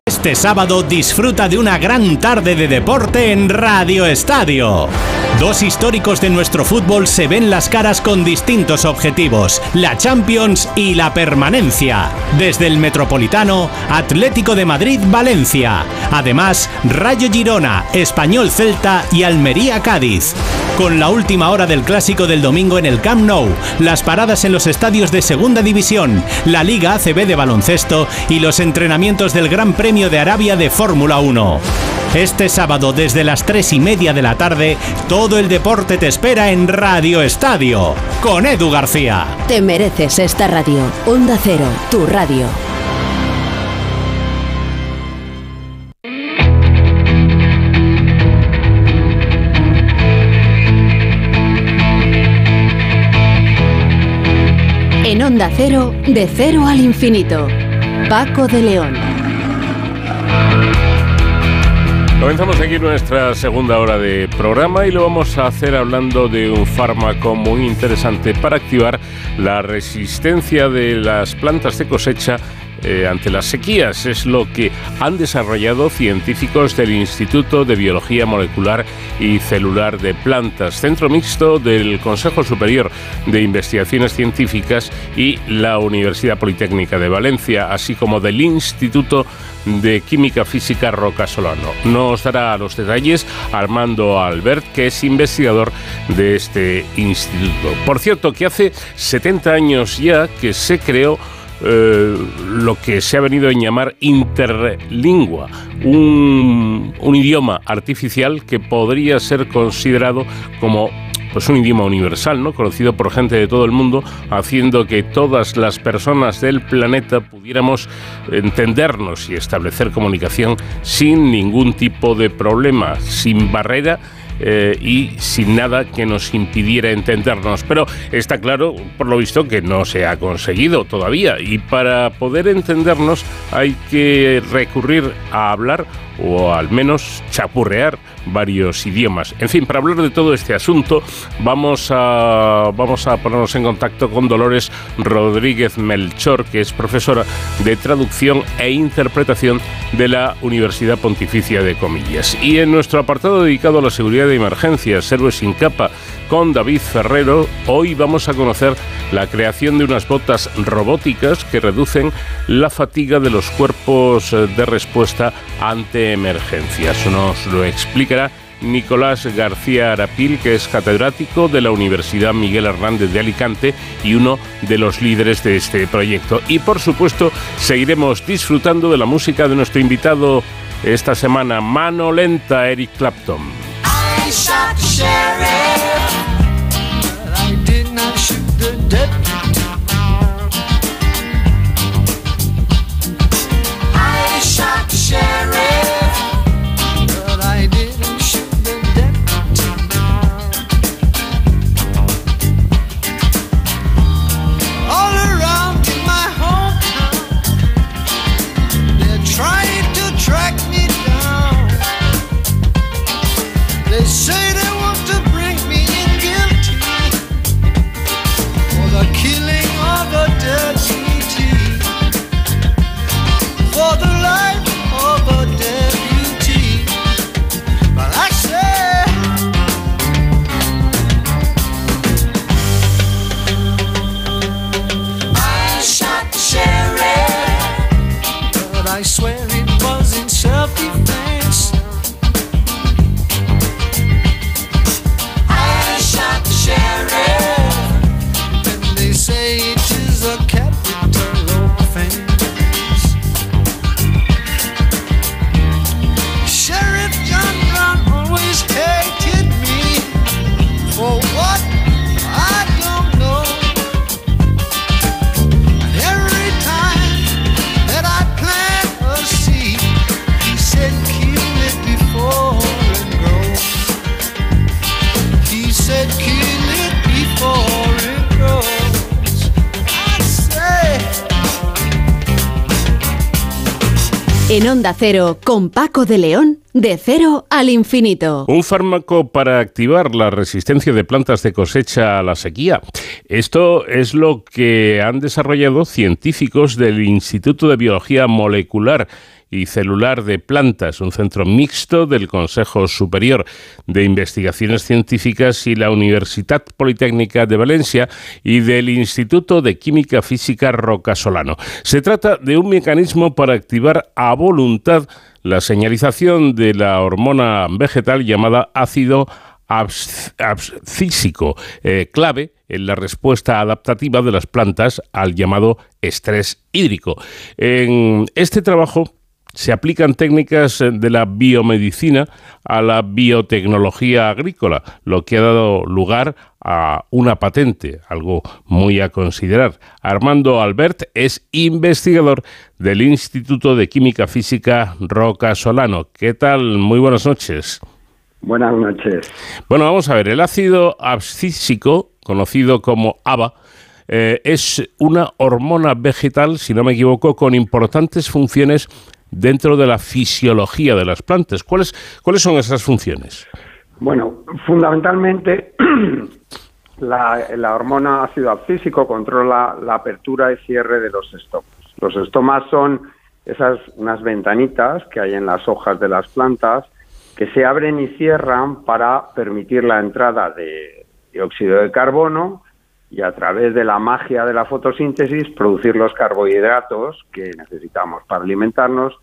[SPEAKER 16] Este sábado disfruta de una gran tarde de deporte en Radio Estadio. Dos históricos de nuestro fútbol se ven las caras con distintos objetivos, la Champions y la permanencia. Desde el Metropolitano, Atlético de Madrid, Valencia. Además, Rayo Girona, Español Celta y Almería Cádiz. Con la última hora del clásico del domingo en el Camp Nou, las paradas en los estadios de Segunda División, la Liga ACB de baloncesto y los entrenamientos del Gran Premio de Arabia de Fórmula 1. Este sábado desde las 3 y media de la tarde, todo el deporte te espera en Radio Estadio, con Edu García.
[SPEAKER 1] Te mereces esta radio. Onda Cero, tu radio. En Onda Cero, de cero al infinito. Paco de León.
[SPEAKER 2] Comenzamos aquí nuestra segunda hora de programa y lo vamos a hacer hablando de un fármaco muy interesante para activar la resistencia de las plantas de cosecha eh, ante las sequías. Es lo que han desarrollado científicos del Instituto de Biología Molecular y Celular de Plantas, centro mixto del Consejo Superior de Investigaciones Científicas y la Universidad Politécnica de Valencia, así como del Instituto de Química Física Roca Solano. Nos dará los detalles Armando Albert, que es investigador de este instituto. Por cierto, que hace 70 años ya que se creó eh, lo que se ha venido a llamar interlingua, un, un idioma artificial que podría ser considerado como pues un idioma universal, ¿no? Conocido por gente de todo el mundo, haciendo que todas las personas del planeta pudiéramos entendernos y establecer comunicación sin ningún tipo de problema, sin barrera eh, y sin nada que nos impidiera entendernos. Pero está claro, por lo visto, que no se ha conseguido todavía y para poder entendernos hay que recurrir a hablar o al menos chapurrear varios idiomas. En fin, para hablar de todo este asunto, vamos a, vamos a ponernos en contacto con Dolores Rodríguez Melchor, que es profesora de traducción e interpretación de la Universidad Pontificia de Comillas. Y en nuestro apartado dedicado a la seguridad de emergencias, Héroes sin capa, con David Ferrero, hoy vamos a conocer la creación de unas botas robóticas que reducen la fatiga de los cuerpos de respuesta ante emergencias. Nos lo explicará Nicolás García Arapil, que es catedrático de la Universidad Miguel Hernández de Alicante y uno de los líderes de este proyecto. Y por supuesto, seguiremos disfrutando de la música de nuestro invitado esta semana, Mano Lenta, Eric Clapton. Shot the sheriff. But I did not shoot.
[SPEAKER 1] En Onda Cero, con Paco de León, de cero al infinito.
[SPEAKER 2] Un fármaco para activar la resistencia de plantas de cosecha a la sequía. Esto es lo que han desarrollado científicos del Instituto de Biología Molecular y Celular de Plantas, un centro mixto del Consejo Superior de Investigaciones Científicas y la Universidad Politécnica de Valencia y del Instituto de Química Física Rocasolano. Se trata de un mecanismo para activar a voluntad la señalización de la hormona vegetal llamada ácido abscísico, eh, clave en la respuesta adaptativa de las plantas al llamado estrés hídrico. En este trabajo se aplican técnicas eh, de la biomedicina a la biotecnología agrícola, lo que ha dado lugar a una patente, algo muy a considerar. Armando Albert es investigador del Instituto de Química Física Roca Solano. ¿Qué tal? Muy buenas noches.
[SPEAKER 17] Buenas noches.
[SPEAKER 2] Bueno, vamos a ver, el ácido abscísico, conocido como ABA, eh, es una hormona vegetal, si no me equivoco, con importantes funciones dentro de la fisiología de las plantas. ¿Cuáles, cuáles son esas funciones?
[SPEAKER 17] Bueno, fundamentalmente la, hormona ácido abscísico controla la apertura y cierre de los estomas. Los estomas son esas unas ventanitas que hay en las hojas de las plantas que se abren y cierran para permitir la entrada de dióxido de carbono y a través de la magia de la fotosíntesis producir los carbohidratos que necesitamos para alimentarnos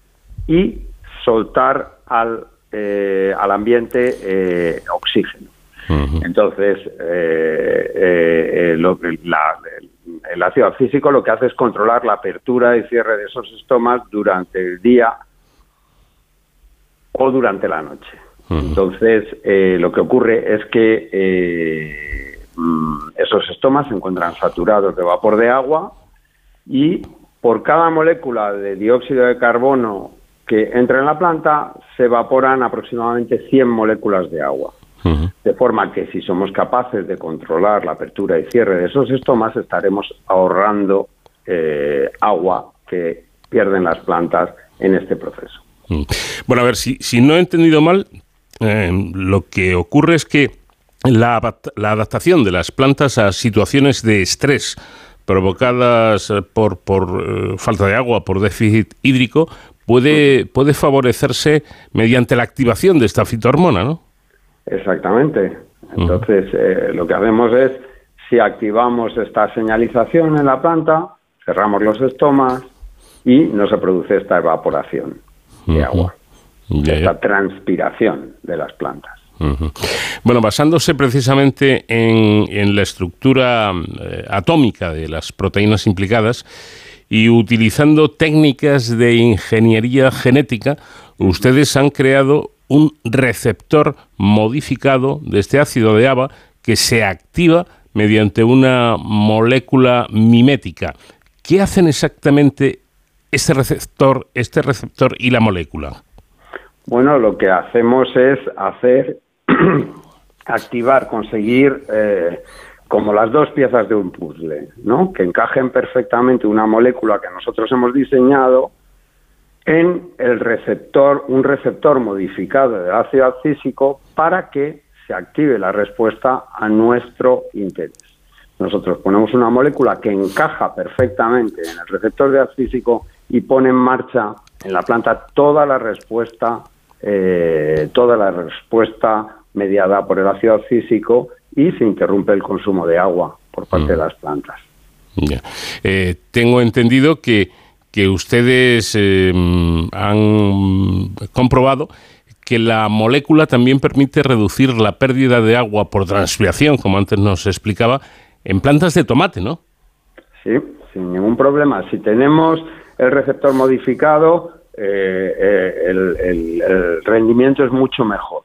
[SPEAKER 17] y soltar al, eh, al ambiente eh, oxígeno. Entonces, eh, el ácido físico lo que hace es controlar la apertura y cierre de esos estomas durante el día o durante la noche. Entonces, lo que ocurre es que esos estomas se encuentran saturados de vapor de agua y por cada molécula de dióxido de carbono que entra en la planta se evaporan aproximadamente 100 moléculas de agua. De forma que si somos capaces de controlar la apertura y cierre de esos estomas, estaremos ahorrando eh, agua que pierden las plantas en este proceso.
[SPEAKER 2] Bueno, a ver, si, si no he entendido mal, eh, lo que ocurre es que la, adaptación de las plantas a situaciones de estrés provocadas por, por eh, falta de agua, por déficit hídrico, puede, puede favorecerse mediante la activación de esta fitohormona, ¿no?
[SPEAKER 17] Exactamente. Entonces, eh, lo que hacemos es, si activamos esta señalización en la planta, cerramos los estomas y no se produce esta evaporación de agua, esta transpiración de las plantas.
[SPEAKER 2] Bueno, basándose precisamente en, la estructura eh, atómica de las proteínas implicadas y utilizando técnicas de ingeniería genética, ustedes han creado un receptor modificado de este ácido de ABA que se activa mediante una molécula mimética. ¿Qué hacen exactamente este receptor, este receptor y la molécula?
[SPEAKER 17] Bueno, lo que hacemos es hacer activar, conseguir eh, como las dos piezas de un puzzle, ¿no? Que encajen perfectamente una molécula que nosotros hemos diseñado en el receptor, un receptor modificado de ácido abscísico para que se active la respuesta a nuestro interés. Nosotros ponemos una molécula que encaja perfectamente en el receptor de abscísico y pone en marcha en la planta toda la respuesta, eh, toda la respuesta mediada por el ácido abscísico y se interrumpe el consumo de agua por parte de mm. las plantas.
[SPEAKER 2] Eh, tengo entendido que que ustedes em, han comprobado que la molécula también permite reducir la pérdida de agua por transpiración, como antes nos explicaba, en plantas de tomate, ¿no?
[SPEAKER 17] Sí, sin ningún problema. Si tenemos el receptor modificado, eh, eh, el, rendimiento es mucho mejor.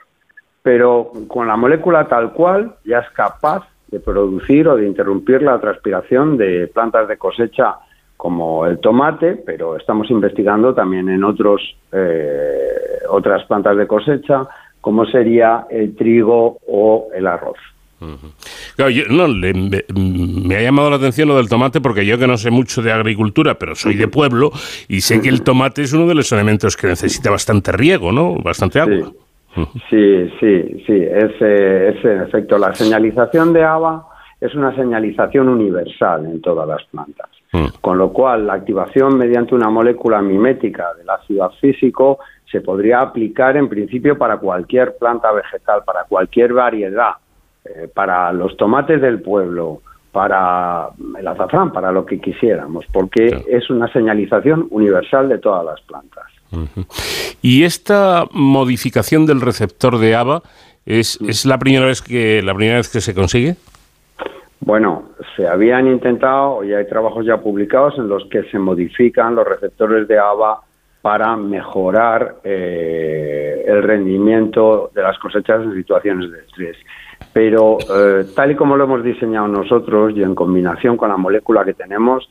[SPEAKER 17] Pero con la molécula tal cual ya es capaz de producir o de interrumpir la transpiración de plantas de cosecha como el tomate, pero estamos investigando también en otros eh, otras plantas de cosecha, como sería el trigo o el arroz.
[SPEAKER 2] no, me, ha llamado la atención lo del tomate porque yo que no sé mucho de agricultura, pero soy de pueblo y sé que el tomate es uno de los elementos que necesita bastante riego, ¿no? Bastante agua.
[SPEAKER 17] Sí, sí, sí, es, es en efecto la señalización de agua es una señalización universal en todas las plantas. Mm. Con lo cual, la activación mediante una molécula mimética del ácido físico se podría aplicar en principio para cualquier planta vegetal, para cualquier variedad, eh, para los tomates del pueblo, para el azafrán, para lo que quisiéramos, porque es una señalización universal de todas las plantas.
[SPEAKER 2] Y esta modificación del receptor de ABA es, es la primera vez que la primera vez que se consigue.
[SPEAKER 17] Bueno, se habían intentado, y hay trabajos ya publicados en los que se modifican los receptores de ABA para mejorar eh, el rendimiento de las cosechas en situaciones de estrés. Pero eh, tal y como lo hemos diseñado nosotros y en combinación con la molécula que tenemos,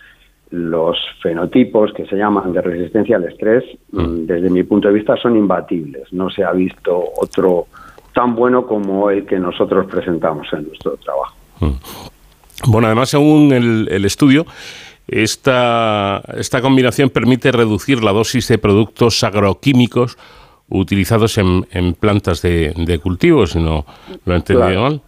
[SPEAKER 17] los fenotipos que se llaman de resistencia al estrés, mm, desde mi punto de vista, son imbatibles. No se ha visto otro tan bueno como el que nosotros presentamos en nuestro trabajo. Mm.
[SPEAKER 2] Bueno, además, según el, estudio, esta, esta combinación permite reducir la dosis de productos agroquímicos utilizados en, plantas de, cultivo, si no lo he entendido mal.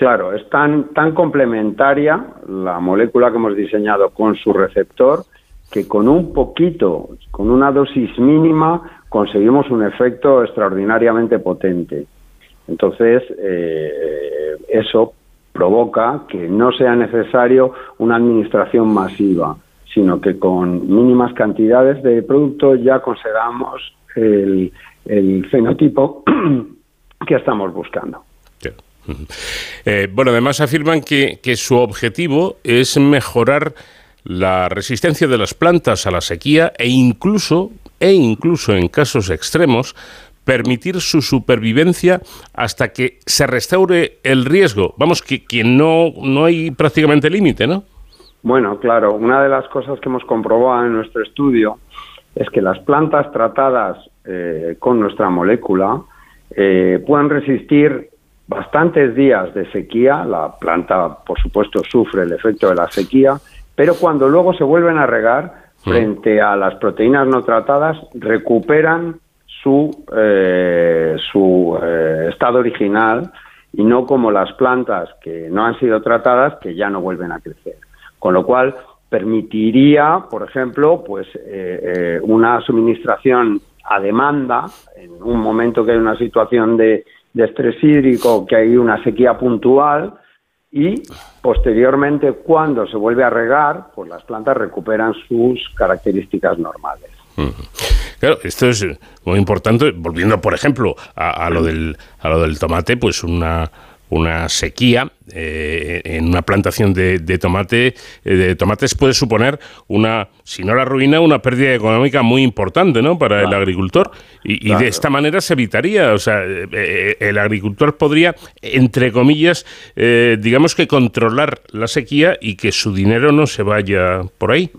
[SPEAKER 17] Claro, es tan, tan complementaria la molécula que hemos diseñado con su receptor que con un poquito, con una dosis mínima, conseguimos un efecto extraordinariamente potente. Entonces, eh, eso provoca que no sea necesario una administración masiva, sino que con mínimas cantidades de producto ya consideramos el, fenotipo que estamos buscando.
[SPEAKER 2] Eh, bueno, además afirman que, su objetivo es mejorar la resistencia de las plantas a la sequía e incluso, e incluso en casos extremos, permitir su supervivencia hasta que se restaure el riesgo. Vamos, que, no, no hay prácticamente límite, ¿no?
[SPEAKER 17] Bueno, claro, una de las cosas que hemos comprobado en nuestro estudio es que las plantas tratadas eh, con nuestra molécula eh, pueden resistir bastantes días de sequía. La planta, por supuesto, sufre el efecto de la sequía, pero cuando luego se vuelven a regar, frente a las proteínas no tratadas, recuperan su, eh, su estado original y no como las plantas que no han sido tratadas que ya no vuelven a crecer. Con lo cual, permitiría, por ejemplo, pues eh, eh, una suministración a demanda en un momento que hay una situación de, estrés hídrico, que hay una sequía puntual y posteriormente cuando se vuelve a regar, pues las plantas recuperan sus características normales.
[SPEAKER 2] Claro, esto es muy importante. Volviendo, por ejemplo, a, lo del a lo del tomate, pues una una sequía eh, en una plantación de, tomate eh, de tomates puede suponer una si no la ruina una pérdida económica muy importante no para el agricultor. Y, de esta manera se evitaría o sea eh, el agricultor podría entre comillas digamos que controlar la sequía y que su dinero no se vaya por ahí.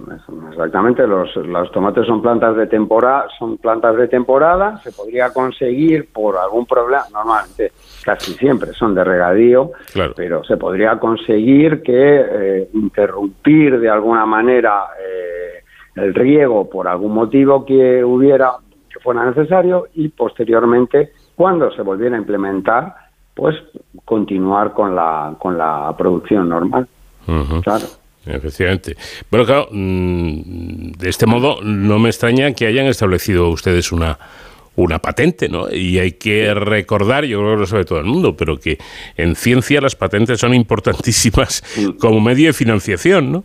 [SPEAKER 17] Exactamente los, los tomates son plantas de temporada son plantas de temporada se podría conseguir por algún problema normalmente casi siempre son de regadío, pero se podría conseguir que eh, interrumpir de alguna manera eh, el riego por algún motivo que hubiera, que fuera necesario, y posteriormente, cuando se volviera a implementar, pues continuar con la, con la producción normal.
[SPEAKER 2] Claro. Efectivamente. Bueno, claro, mm, de este modo no me extraña que hayan establecido ustedes una una patente, ¿no? Y hay que recordar, yo creo que lo sabe todo el mundo, pero que en ciencia las patentes son importantísimas como medio de financiación, ¿no?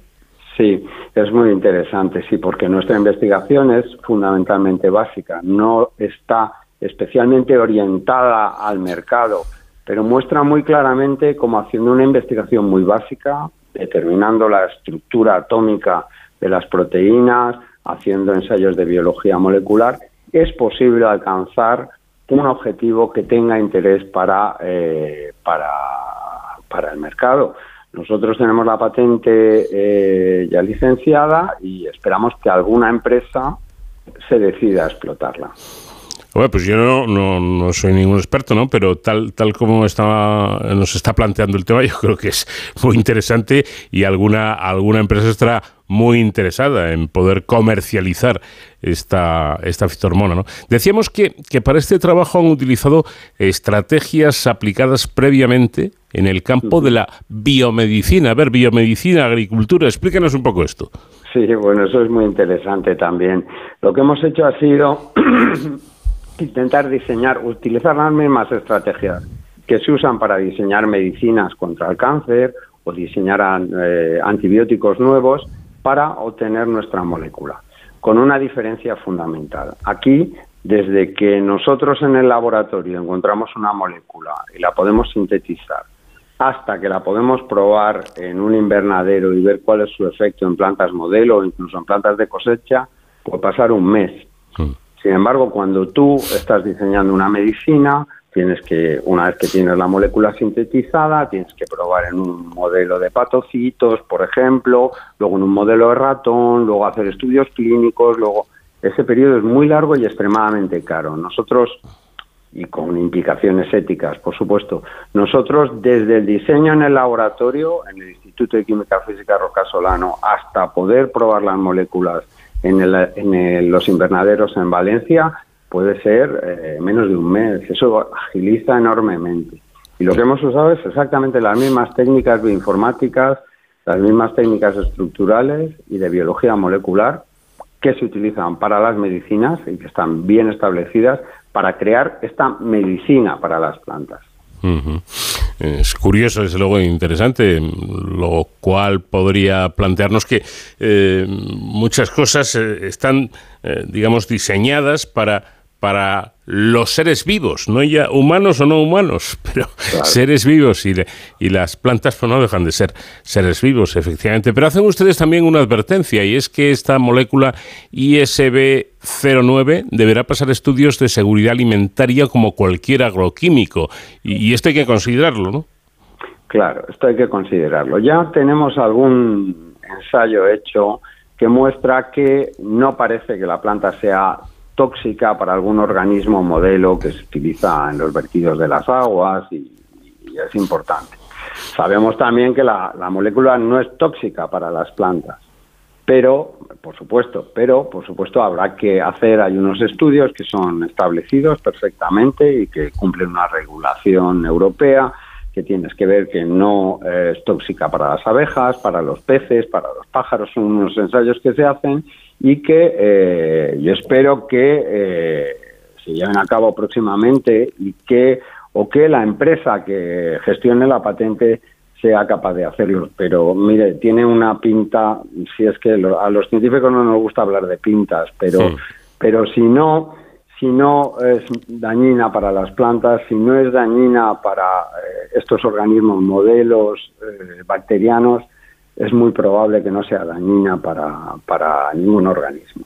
[SPEAKER 17] Sí, es muy interesante, sí, porque nuestra investigación es fundamentalmente básica, no está especialmente orientada al mercado, pero muestra muy claramente cómo haciendo una investigación muy básica, determinando la estructura atómica de las proteínas, haciendo ensayos de biología molecular, es posible alcanzar un objetivo que tenga interés para, eh, para, para el mercado. Nosotros tenemos la patente eh, ya licenciada y esperamos que alguna empresa se decida a explotarla.
[SPEAKER 2] Bueno, pues yo no, no, soy ningún experto, ¿no? Pero tal, tal como está, nos está planteando el tema, yo creo que es muy interesante y alguna, alguna empresa estará muy interesada en poder comercializar esta, esta fitohormona. ¿no? Decíamos que, que para este trabajo han utilizado estrategias aplicadas previamente en el campo de la biomedicina. A ver, biomedicina, agricultura, explícanos un poco esto.
[SPEAKER 17] Sí, bueno, eso es muy interesante también. Lo que hemos hecho ha sido intentar diseñar, utilizar las mismas estrategias que se usan para diseñar medicinas contra el cáncer o diseñar eh, antibióticos nuevos para obtener nuestra molécula, con una diferencia fundamental. Aquí, desde que nosotros en el laboratorio encontramos una molécula y la podemos sintetizar, hasta que la podemos probar en un invernadero y ver cuál es su efecto en plantas modelo o incluso en plantas de cosecha, puede pasar un mes. Mm. Sin embargo, cuando tú estás diseñando una medicina, tienes que, una vez que tienes la molécula sintetizada, tienes que probar en un modelo de patocitos, por ejemplo, luego en un modelo de ratón, luego hacer estudios clínicos, luego ese periodo es muy largo y extremadamente caro. Nosotros y con implicaciones éticas, por supuesto. Nosotros, desde el diseño en el laboratorio, en el Instituto de Química Física Roca Solano, hasta poder probar las moléculas en, los invernaderos en Valencia puede ser eh, menos de un mes. Eso agiliza enormemente. Y lo que hemos usado es exactamente las mismas técnicas bioinformáticas, las mismas técnicas estructurales y de biología molecular que se utilizan para las medicinas y que están bien establecidas para crear esta medicina para las plantas.
[SPEAKER 2] Es curioso, desde luego interesante, lo cual podría plantearnos que eh, muchas cosas eh, están, digamos, diseñadas para, para los seres vivos, no ya humanos o no humanos, pero seres vivos y, y las plantas pues no dejan de ser seres vivos, efectivamente. Pero hacen ustedes también una advertencia y es que esta molécula ISB09 deberá pasar estudios de seguridad alimentaria como cualquier agroquímico y, y esto hay que considerarlo, ¿no?
[SPEAKER 17] Claro, esto hay que considerarlo. Ya tenemos algún ensayo hecho que muestra que no parece que la planta sea tóxica para algún organismo modelo que se utiliza en los vertidos de las aguas y, es importante. Sabemos también que la, molécula no es tóxica para las plantas, pero, por supuesto, pero, por supuesto, habrá que hacer, hay unos estudios que son establecidos perfectamente y que cumplen una regulación europea que tienes que ver que no es tóxica para las abejas, para los peces, para los pájaros, son unos ensayos que se hacen y que eh, yo espero que eh, se lleven a cabo próximamente y que o que la empresa que gestione la patente sea capaz de hacerlo. Pero mire, tiene una pinta, si es que a los científicos no nos gusta hablar de pintas, pero, pero si no si no es dañina para las plantas, si no es dañina para eh, estos organismos modelos eh, bacterianos, es muy probable que no sea dañina para, para ningún organismo.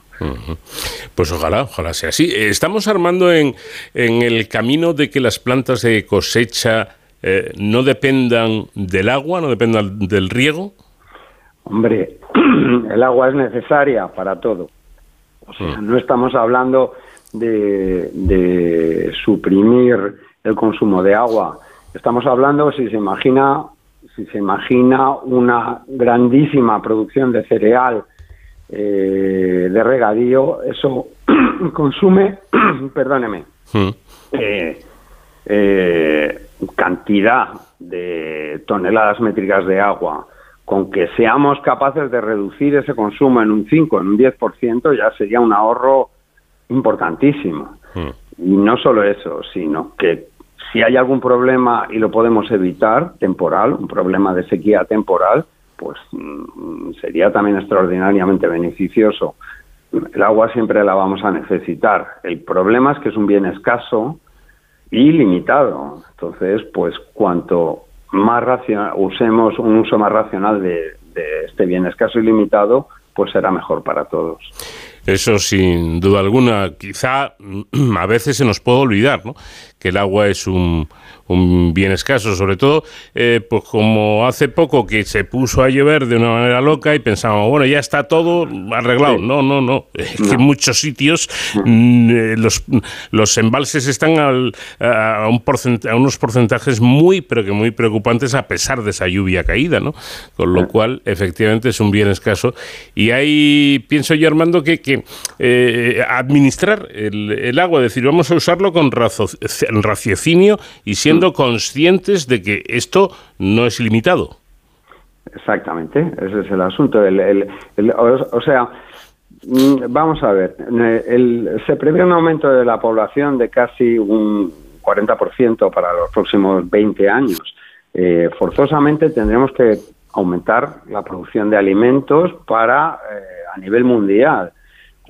[SPEAKER 2] Pues ojalá, ojalá sea así. Estamos armando en, en el camino de que las plantas de cosecha eh, no dependan del agua, no dependan del riego.
[SPEAKER 17] Hombre, el agua es necesaria para todo. O sea, mm. no estamos hablando de, suprimir el consumo de agua. Estamos hablando, si se imagina, si se imagina una grandísima producción de cereal eh, de regadío, eso consume, perdóneme, hmm. eh, eh, cantidad de toneladas métricas de agua. Con que seamos capaces de reducir ese consumo en un 5, en un 10%, ya sería un ahorro importantísimo. Hmm. Y no solo eso, sino que si hay algún problema y lo podemos evitar, temporal, un problema de sequía temporal, pues mm, sería también extraordinariamente beneficioso. El agua siempre la vamos a necesitar. El problema es que es un bien escaso y limitado. Entonces, pues cuanto más usemos un uso más racional de, de este bien escaso y limitado, pues será mejor para todos.
[SPEAKER 2] Eso sin duda alguna. Quizá a veces se nos puede olvidar ¿no? que el agua es un, un bien escaso, sobre todo, eh, pues como hace poco que se puso a llover de una manera loca y pensábamos, bueno, ya está todo arreglado. No, no, no. Es que en muchos sitios mm, eh, los, los embalses están al, a, un a unos porcentajes muy, pero que muy preocupantes a pesar de esa lluvia caída, ¿no? Con lo cual, efectivamente, es un bien escaso. Y ahí pienso yo, Armando, que, que eh, administrar el, el, agua, es decir, vamos a usarlo con raciocinio y siendo conscientes de que esto no es ilimitado.
[SPEAKER 17] Exactamente, ese es el asunto. El, o, sea, mm, vamos a ver, se prevé un aumento de la población de casi un 40% para los próximos 20 años. Eh, forzosamente tendremos que aumentar la producción de alimentos para eh, a nivel mundial.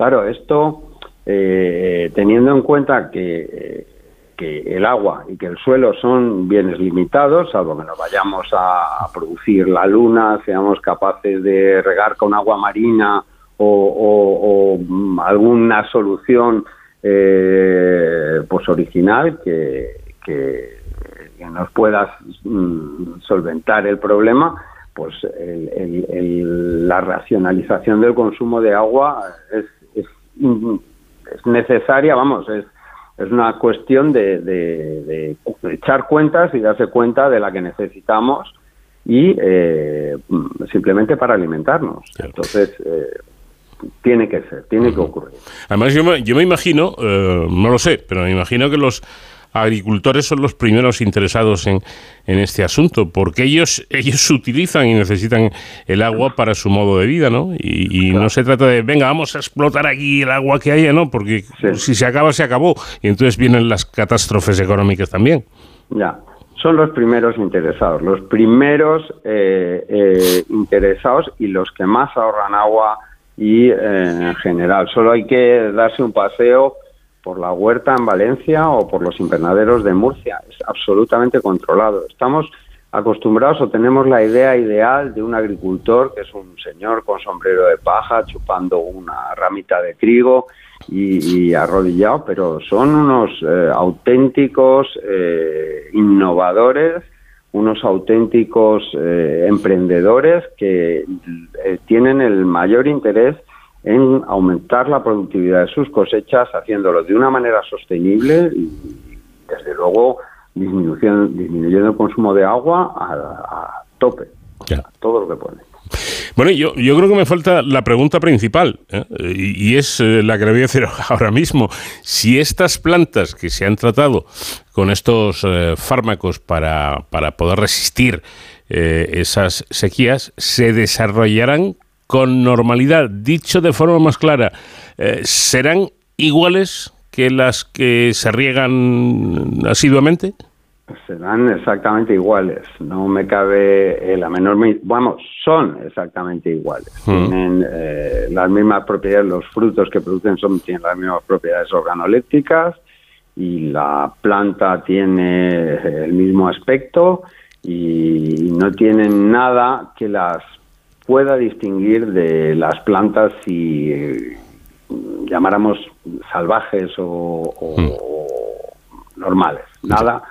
[SPEAKER 17] Claro, esto eh, teniendo en cuenta que que el agua y que el suelo son bienes limitados, salvo que nos vayamos a producir la luna, seamos capaces de regar con agua marina o, mm, alguna solución eh, pues original que, nos pueda mm, solventar el problema, pues la racionalización del consumo de agua es, es, es necesaria, vamos, es es una cuestión de, echar cuentas y darse cuenta de la que necesitamos y eh, simplemente para alimentarnos. Entonces, eh, tiene que ser, tiene que ocurrir.
[SPEAKER 2] Además, yo me, yo me imagino, eh, no lo sé, pero me imagino que los agricultores son los primeros interesados en, en este asunto, porque ellos, ellos utilizan y necesitan el agua para su modo de vida, ¿no? Y, no se trata de, venga, vamos a explotar aquí el agua que haya, ¿no? Porque si se acaba, se acabó. Y entonces vienen las catástrofes económicas también.
[SPEAKER 17] Ya, son los primeros interesados, los primeros eh, eh, interesados y los que más ahorran agua y eh, en general. Solo hay que darse un paseo por la huerta en Valencia o por los invernaderos de Murcia. Es absolutamente controlado. Estamos acostumbrados o tenemos la idea ideal de un agricultor que es un señor con sombrero de paja chupando una ramita de trigo y, arrodillado, pero son unos eh, auténticos eh, innovadores, unos auténticos eh, emprendedores que tienen el mayor interés en aumentar la productividad de sus cosechas, haciéndolo de una manera sostenible y, desde luego, disminuyendo, disminuyendo el consumo de agua a, tope, todo lo que pueden.
[SPEAKER 2] Bueno, yo, yo creo que me falta la pregunta principal, ¿eh? y, es eh, la que le voy a hacer ahora mismo. Si estas plantas que se han tratado con estos eh, fármacos para, para, poder resistir esas sequías, se desarrollarán con normalidad, dicho de forma más clara, ¿serán iguales que las que se riegan asiduamente?
[SPEAKER 17] serán exactamente iguales. No me cabe la menor. Vamos, son exactamente iguales. Hmm. Tienen eh, las mismas propiedades, los frutos que producen son, tienen las mismas propiedades organolépticas y la planta tiene el mismo aspecto y no tienen nada que las pueda distinguir de las plantas si eh, llamáramos salvajes o, hmm. normales. Nada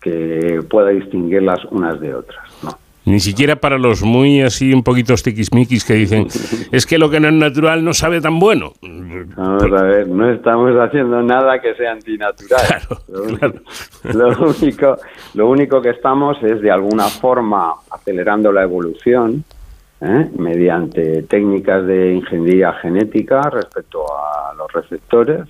[SPEAKER 17] que pueda distinguirlas unas de otras. ¿no?
[SPEAKER 2] Ni siquiera para los muy así un poquito tiquismiquis que dicen, es que lo que no es natural no sabe tan bueno.
[SPEAKER 17] Vamos a ver, no estamos haciendo nada que sea antinatural. lo, único, lo, único, que estamos es de alguna forma acelerando la evolución ¿eh? mediante técnicas de ingeniería genética respecto a los receptores.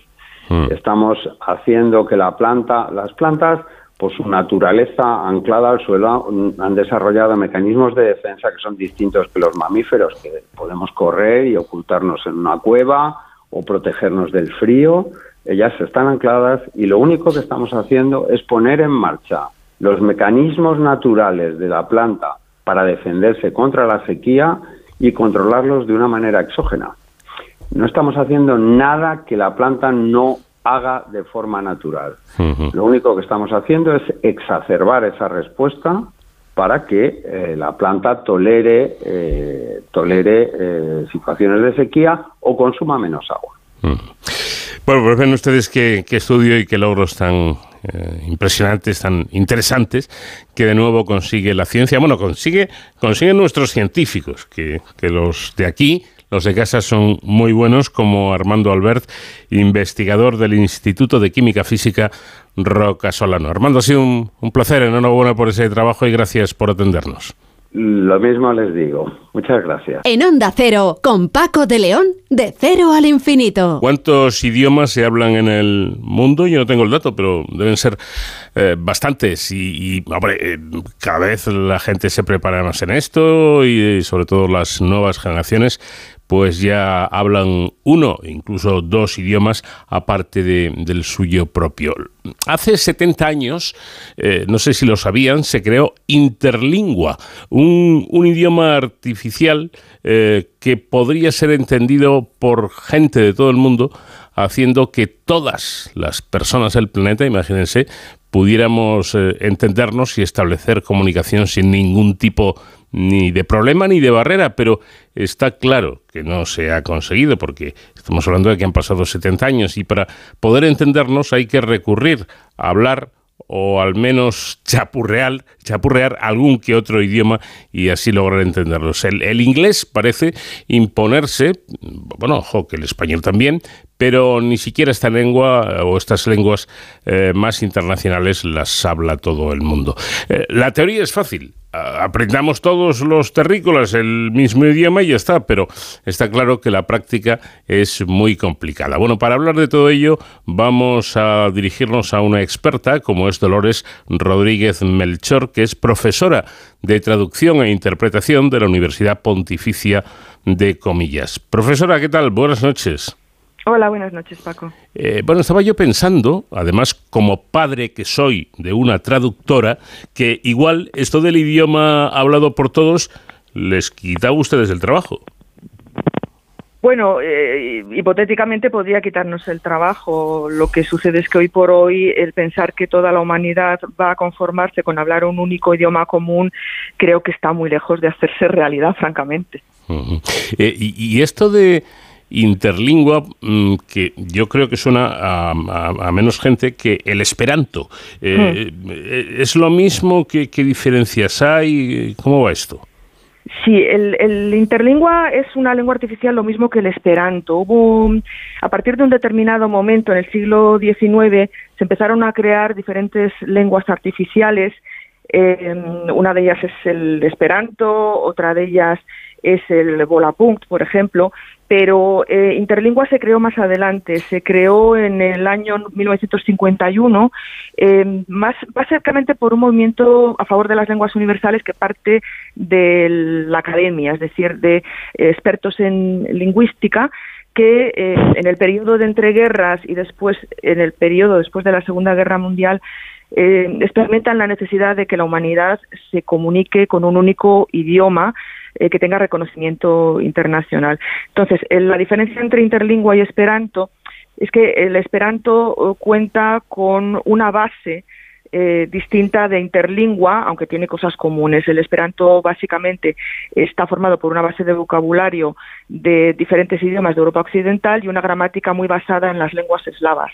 [SPEAKER 17] Hmm. Estamos haciendo que la planta, las plantas por su naturaleza anclada al suelo, han desarrollado mecanismos de defensa que son distintos que los mamíferos, que podemos correr y ocultarnos en una cueva o protegernos del frío. Ellas están ancladas y lo único que estamos haciendo es poner en marcha los mecanismos naturales de la planta para defenderse contra la sequía y controlarlos de una manera exógena. No estamos haciendo nada que la planta no haga de forma natural. Lo único que estamos haciendo es exacerbar esa respuesta para que eh, la planta tolere, eh, tolere eh, situaciones de sequía o consuma menos agua.
[SPEAKER 2] Bueno, pues ven ustedes qué, estudio y qué logros tan impresionantes, tan interesantes, que de nuevo consigue la ciencia. Bueno, consigue, consiguen nuestros científicos, que, que los de aquí los de casa son muy buenos, como Armando Albert, investigador del Instituto de Química Física Roca Solano. Armando, ha sido un, un placer, enhorabuena por ese trabajo y gracias por atendernos.
[SPEAKER 17] Lo mismo les digo. Muchas gracias.
[SPEAKER 1] En Onda Cero, con Paco de León, de cero al infinito.
[SPEAKER 2] ¿Cuántos idiomas se hablan en el mundo? Yo no tengo el dato, pero deben ser eh, bastantes. Y, hombre, eh, cada vez la gente se prepara más en esto y sobre todo las nuevas generaciones pues ya hablan uno, incluso dos idiomas, aparte de, del suyo propio. Hace 70 años, eh, no sé si lo sabían, se creó Interlingua, un, idioma artificial eh, que podría ser entendido por gente de todo el mundo, haciendo que todas las personas del planeta, imagínense, pudiéramos eh, entendernos y establecer comunicación sin ningún tipo ni de problema ni de barrera, pero está claro que no se ha conseguido porque estamos hablando de que han pasado 70 años y para poder entendernos hay que recurrir a hablar o al menos chapurrear, chapurrear algún que otro idioma y así lograr entenderlos. El, inglés parece imponerse, bueno, ojo, que el español también, pero ni siquiera esta lengua o estas lenguas eh, más internacionales las habla todo el mundo. Eh, la teoría es fácil, aprendamos todos los terrícolas el mismo idioma y ya está, pero está claro que la práctica es muy complicada. Bueno, para hablar de todo ello vamos a dirigirnos a una experta como es Dolores Rodríguez Melchor, que es profesora de traducción e interpretación de la Universidad Pontificia de Comillas. Profesora, ¿qué tal? Buenas noches.
[SPEAKER 18] Hola, buenas noches, Paco.
[SPEAKER 2] Eh, bueno, estaba yo pensando, además como padre que soy de una traductora, que igual esto del idioma hablado por todos les quita a ustedes el trabajo.
[SPEAKER 18] Bueno, eh, hipotéticamente podría quitarnos el trabajo. Lo que sucede es que hoy por hoy el pensar que toda la humanidad va a conformarse con hablar un único idioma común creo que está muy lejos de hacerse realidad, francamente.
[SPEAKER 2] Eh, y, esto de interlingua, mm, que yo creo que suena a, menos gente que el esperanto. Eh, ¿Es lo mismo? ¿Qué diferencias hay? ¿Cómo va esto?
[SPEAKER 18] Sí, el, interlingua es una lengua artificial lo mismo que el esperanto. Hubo, a partir de un determinado momento en el siglo XIX, se empezaron a crear diferentes lenguas artificiales. Eh, una de ellas es el esperanto, otra de ellas es el Volapunkt, por ejemplo, pero eh, Interlingua se creó más adelante, se creó en el año 1951, eh, más básicamente por un movimiento a favor de las lenguas universales que parte de la academia, es decir, de expertos en lingüística que eh, en el periodo de entreguerras y después en el periodo después de la Segunda Guerra Mundial eh, experimentan la necesidad de que la humanidad se comunique con un único idioma eh, que tenga reconocimiento internacional. Entonces, la diferencia entre interlingua y esperanto es que el esperanto eh, cuenta con una base eh, distinta de interlingua, aunque tiene cosas comunes. El esperanto básicamente está formado por una base de vocabulario de diferentes idiomas de Europa Occidental y una gramática muy basada en las lenguas eslavas.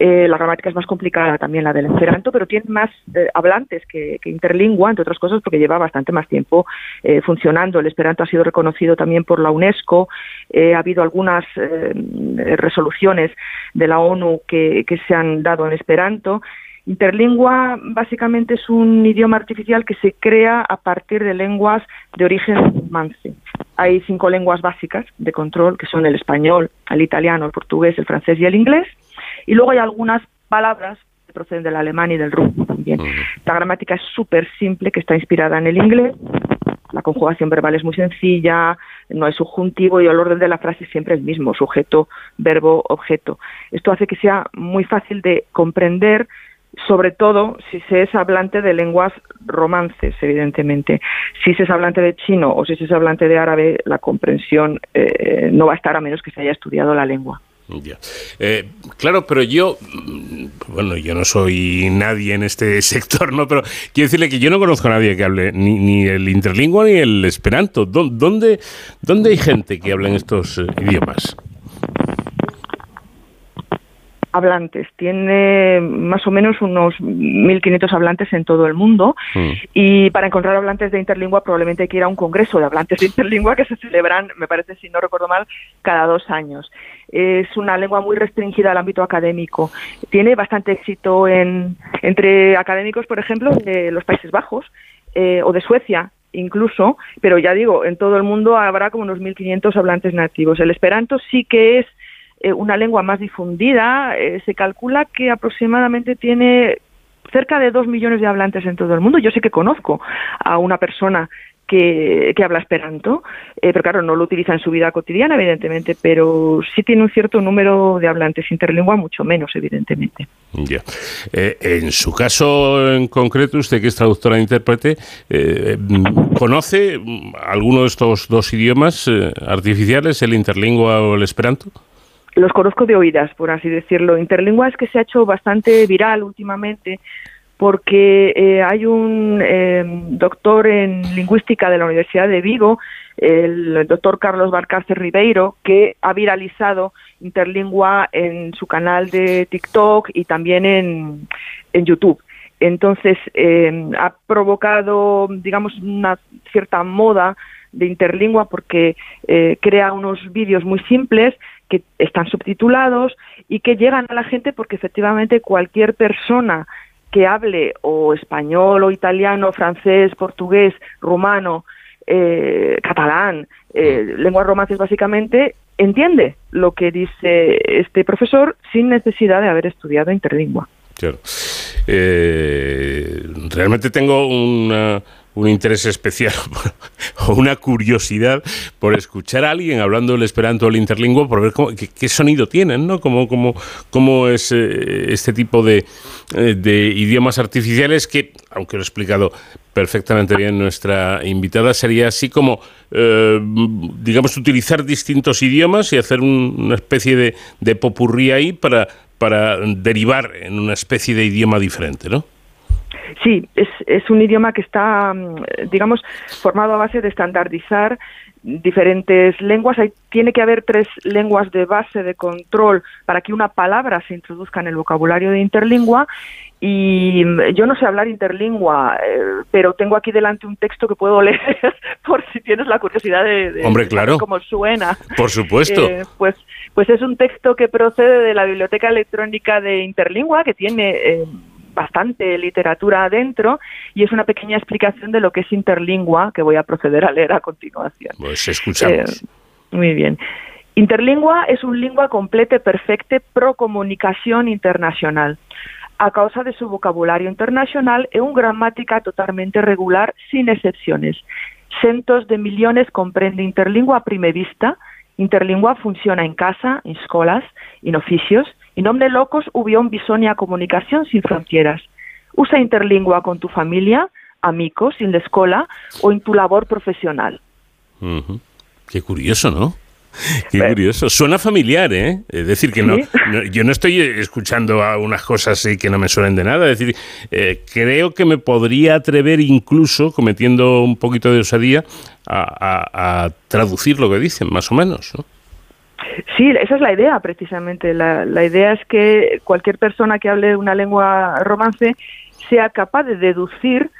[SPEAKER 18] Eh, la gramática es más complicada también la del esperanto, pero tiene más eh, hablantes que, interlingua, entre otras cosas porque lleva bastante más tiempo funcionando. El esperanto ha sido reconocido también por la UNESCO, ha habido algunas resoluciones de la ONU que, que se han dado en esperanto Interlingua básicamente es un idioma artificial que se crea a partir de lenguas de origen romance. Hay cinco lenguas básicas de control, que son el español, el italiano, el portugués, el francés y el inglés. Y luego hay algunas palabras que proceden del alemán y del ruso también. La gramática es súper simple, que está inspirada en el inglés. La conjugación verbal es muy sencilla, no hay subjuntivo y el orden de la frase es siempre el mismo, sujeto, verbo, objeto. Esto hace que sea muy fácil de comprender sobre todo si se es hablante de lenguas romances, evidentemente. Si se es hablante de chino o si se es hablante de árabe, la comprensión eh, no va a estar a menos que se haya estudiado la lengua.
[SPEAKER 2] Eh, claro, pero yo, mm, bueno, yo no soy nadie en este sector, ¿no? Pero quiero decirle que yo no conozco a nadie que hable ni, ni el interlingua ni el esperanto. ¿Dónde, dónde hay gente que hable en estos eh, idiomas?
[SPEAKER 18] Hablantes. Tiene más o menos unos 1.500 hablantes en todo el mundo mm. y para encontrar hablantes de interlingua probablemente hay que ir a un congreso de hablantes de interlingua que se celebran, me parece, si no recuerdo mal, cada dos años. Es una lengua muy restringida al ámbito académico. Tiene bastante éxito en, entre académicos, por ejemplo, de los Países Bajos eh, o de Suecia, incluso, pero ya digo, en todo el mundo habrá como unos 1.500 hablantes nativos. El esperanto sí que es eh, una lengua más difundida, eh, se calcula que aproximadamente tiene cerca de dos millones de hablantes en todo el mundo. Yo sé que conozco a una persona que, habla esperanto, eh, pero claro, no lo utiliza en su vida cotidiana, evidentemente, pero sí tiene un cierto número de hablantes interlingua, mucho menos, evidentemente.
[SPEAKER 2] Ya. en su caso en concreto, usted que es traductora e intérprete, ¿conoce alguno de estos dos idiomas artificiales, el interlingua o el esperanto?
[SPEAKER 18] Los conozco de oídas, por así decirlo. Interlingua es que se ha hecho bastante viral últimamente porque eh, hay un eh, doctor en lingüística de la Universidad de Vigo, el doctor Carlos Barcárcel Ribeiro, que ha viralizado Interlingua en su canal de TikTok y también en, en YouTube. Entonces, eh, ha provocado, digamos, una cierta moda de interlingua porque crea unos vídeos muy simples que están subtitulados y que llegan a la gente porque efectivamente cualquier persona que hable o español o italiano, francés, portugués, rumano, eh, catalán, eh, lenguas romances básicamente, entiende lo que dice este profesor sin necesidad de haber estudiado interlingua.
[SPEAKER 2] Claro. Eh, realmente tengo una un interés especial o una curiosidad por escuchar a alguien hablando el esperanto o el interlingua, por ver qué, sonido tienen, ¿no? Cómo, cómo, cómo es eh, este tipo de, eh, de, idiomas artificiales que, aunque lo he explicado perfectamente bien nuestra invitada. Sería así como, eh, digamos, utilizar distintos idiomas y hacer una especie de, de popurrí ahí para, para derivar en una especie de idioma diferente, ¿no?
[SPEAKER 18] Sí, es, es un idioma que está, mm, digamos, formado a base de estandardizar diferentes lenguas. Hay, tiene que haber tres lenguas de base de control para que una palabra se introduzca en el vocabulario de interlingua. Y mm, yo no sé hablar interlingua, eh, pero tengo aquí delante un texto que puedo leer por si tienes la curiosidad de,
[SPEAKER 2] Hombre, claro.
[SPEAKER 18] cómo suena.
[SPEAKER 2] Por supuesto.
[SPEAKER 18] Eh, pues, pues es un texto que procede de la Biblioteca Electrónica de Interlingua, que tiene eh, bastante literatura adentro y es una pequeña explicación de lo que es interlingua que voy a proceder a leer a continuación.
[SPEAKER 2] Pues escuchamos.
[SPEAKER 18] Eh, muy bien. Interlingua es un lingua completa perfecta pro comunicación internacional. A causa de su vocabulario internacional es una gramática totalmente regular sin excepciones. Cientos de millones comprende interlingua a primera vista. Interlingua funciona en casa, en escuelas, en oficios, en nombre locos hubo bisonia comunicación sin fronteras. Usa interlingua con tu familia, amigos, en la escuela o en tu labor profesional.
[SPEAKER 2] Qué curioso, ¿no? Qué curioso. Suena familiar, ¿eh? Es decir, que no, yo no estoy escuchando a unas cosas que no me suenen de nada. Es decir, eh, creo que me podría atrever incluso, cometiendo un poquito de osadía, a, a traducir lo que dicen, más o menos, ¿no?
[SPEAKER 18] Sí, esa es la idea precisamente. La, idea es que cualquier persona que hable una lengua romance sea capaz de deducir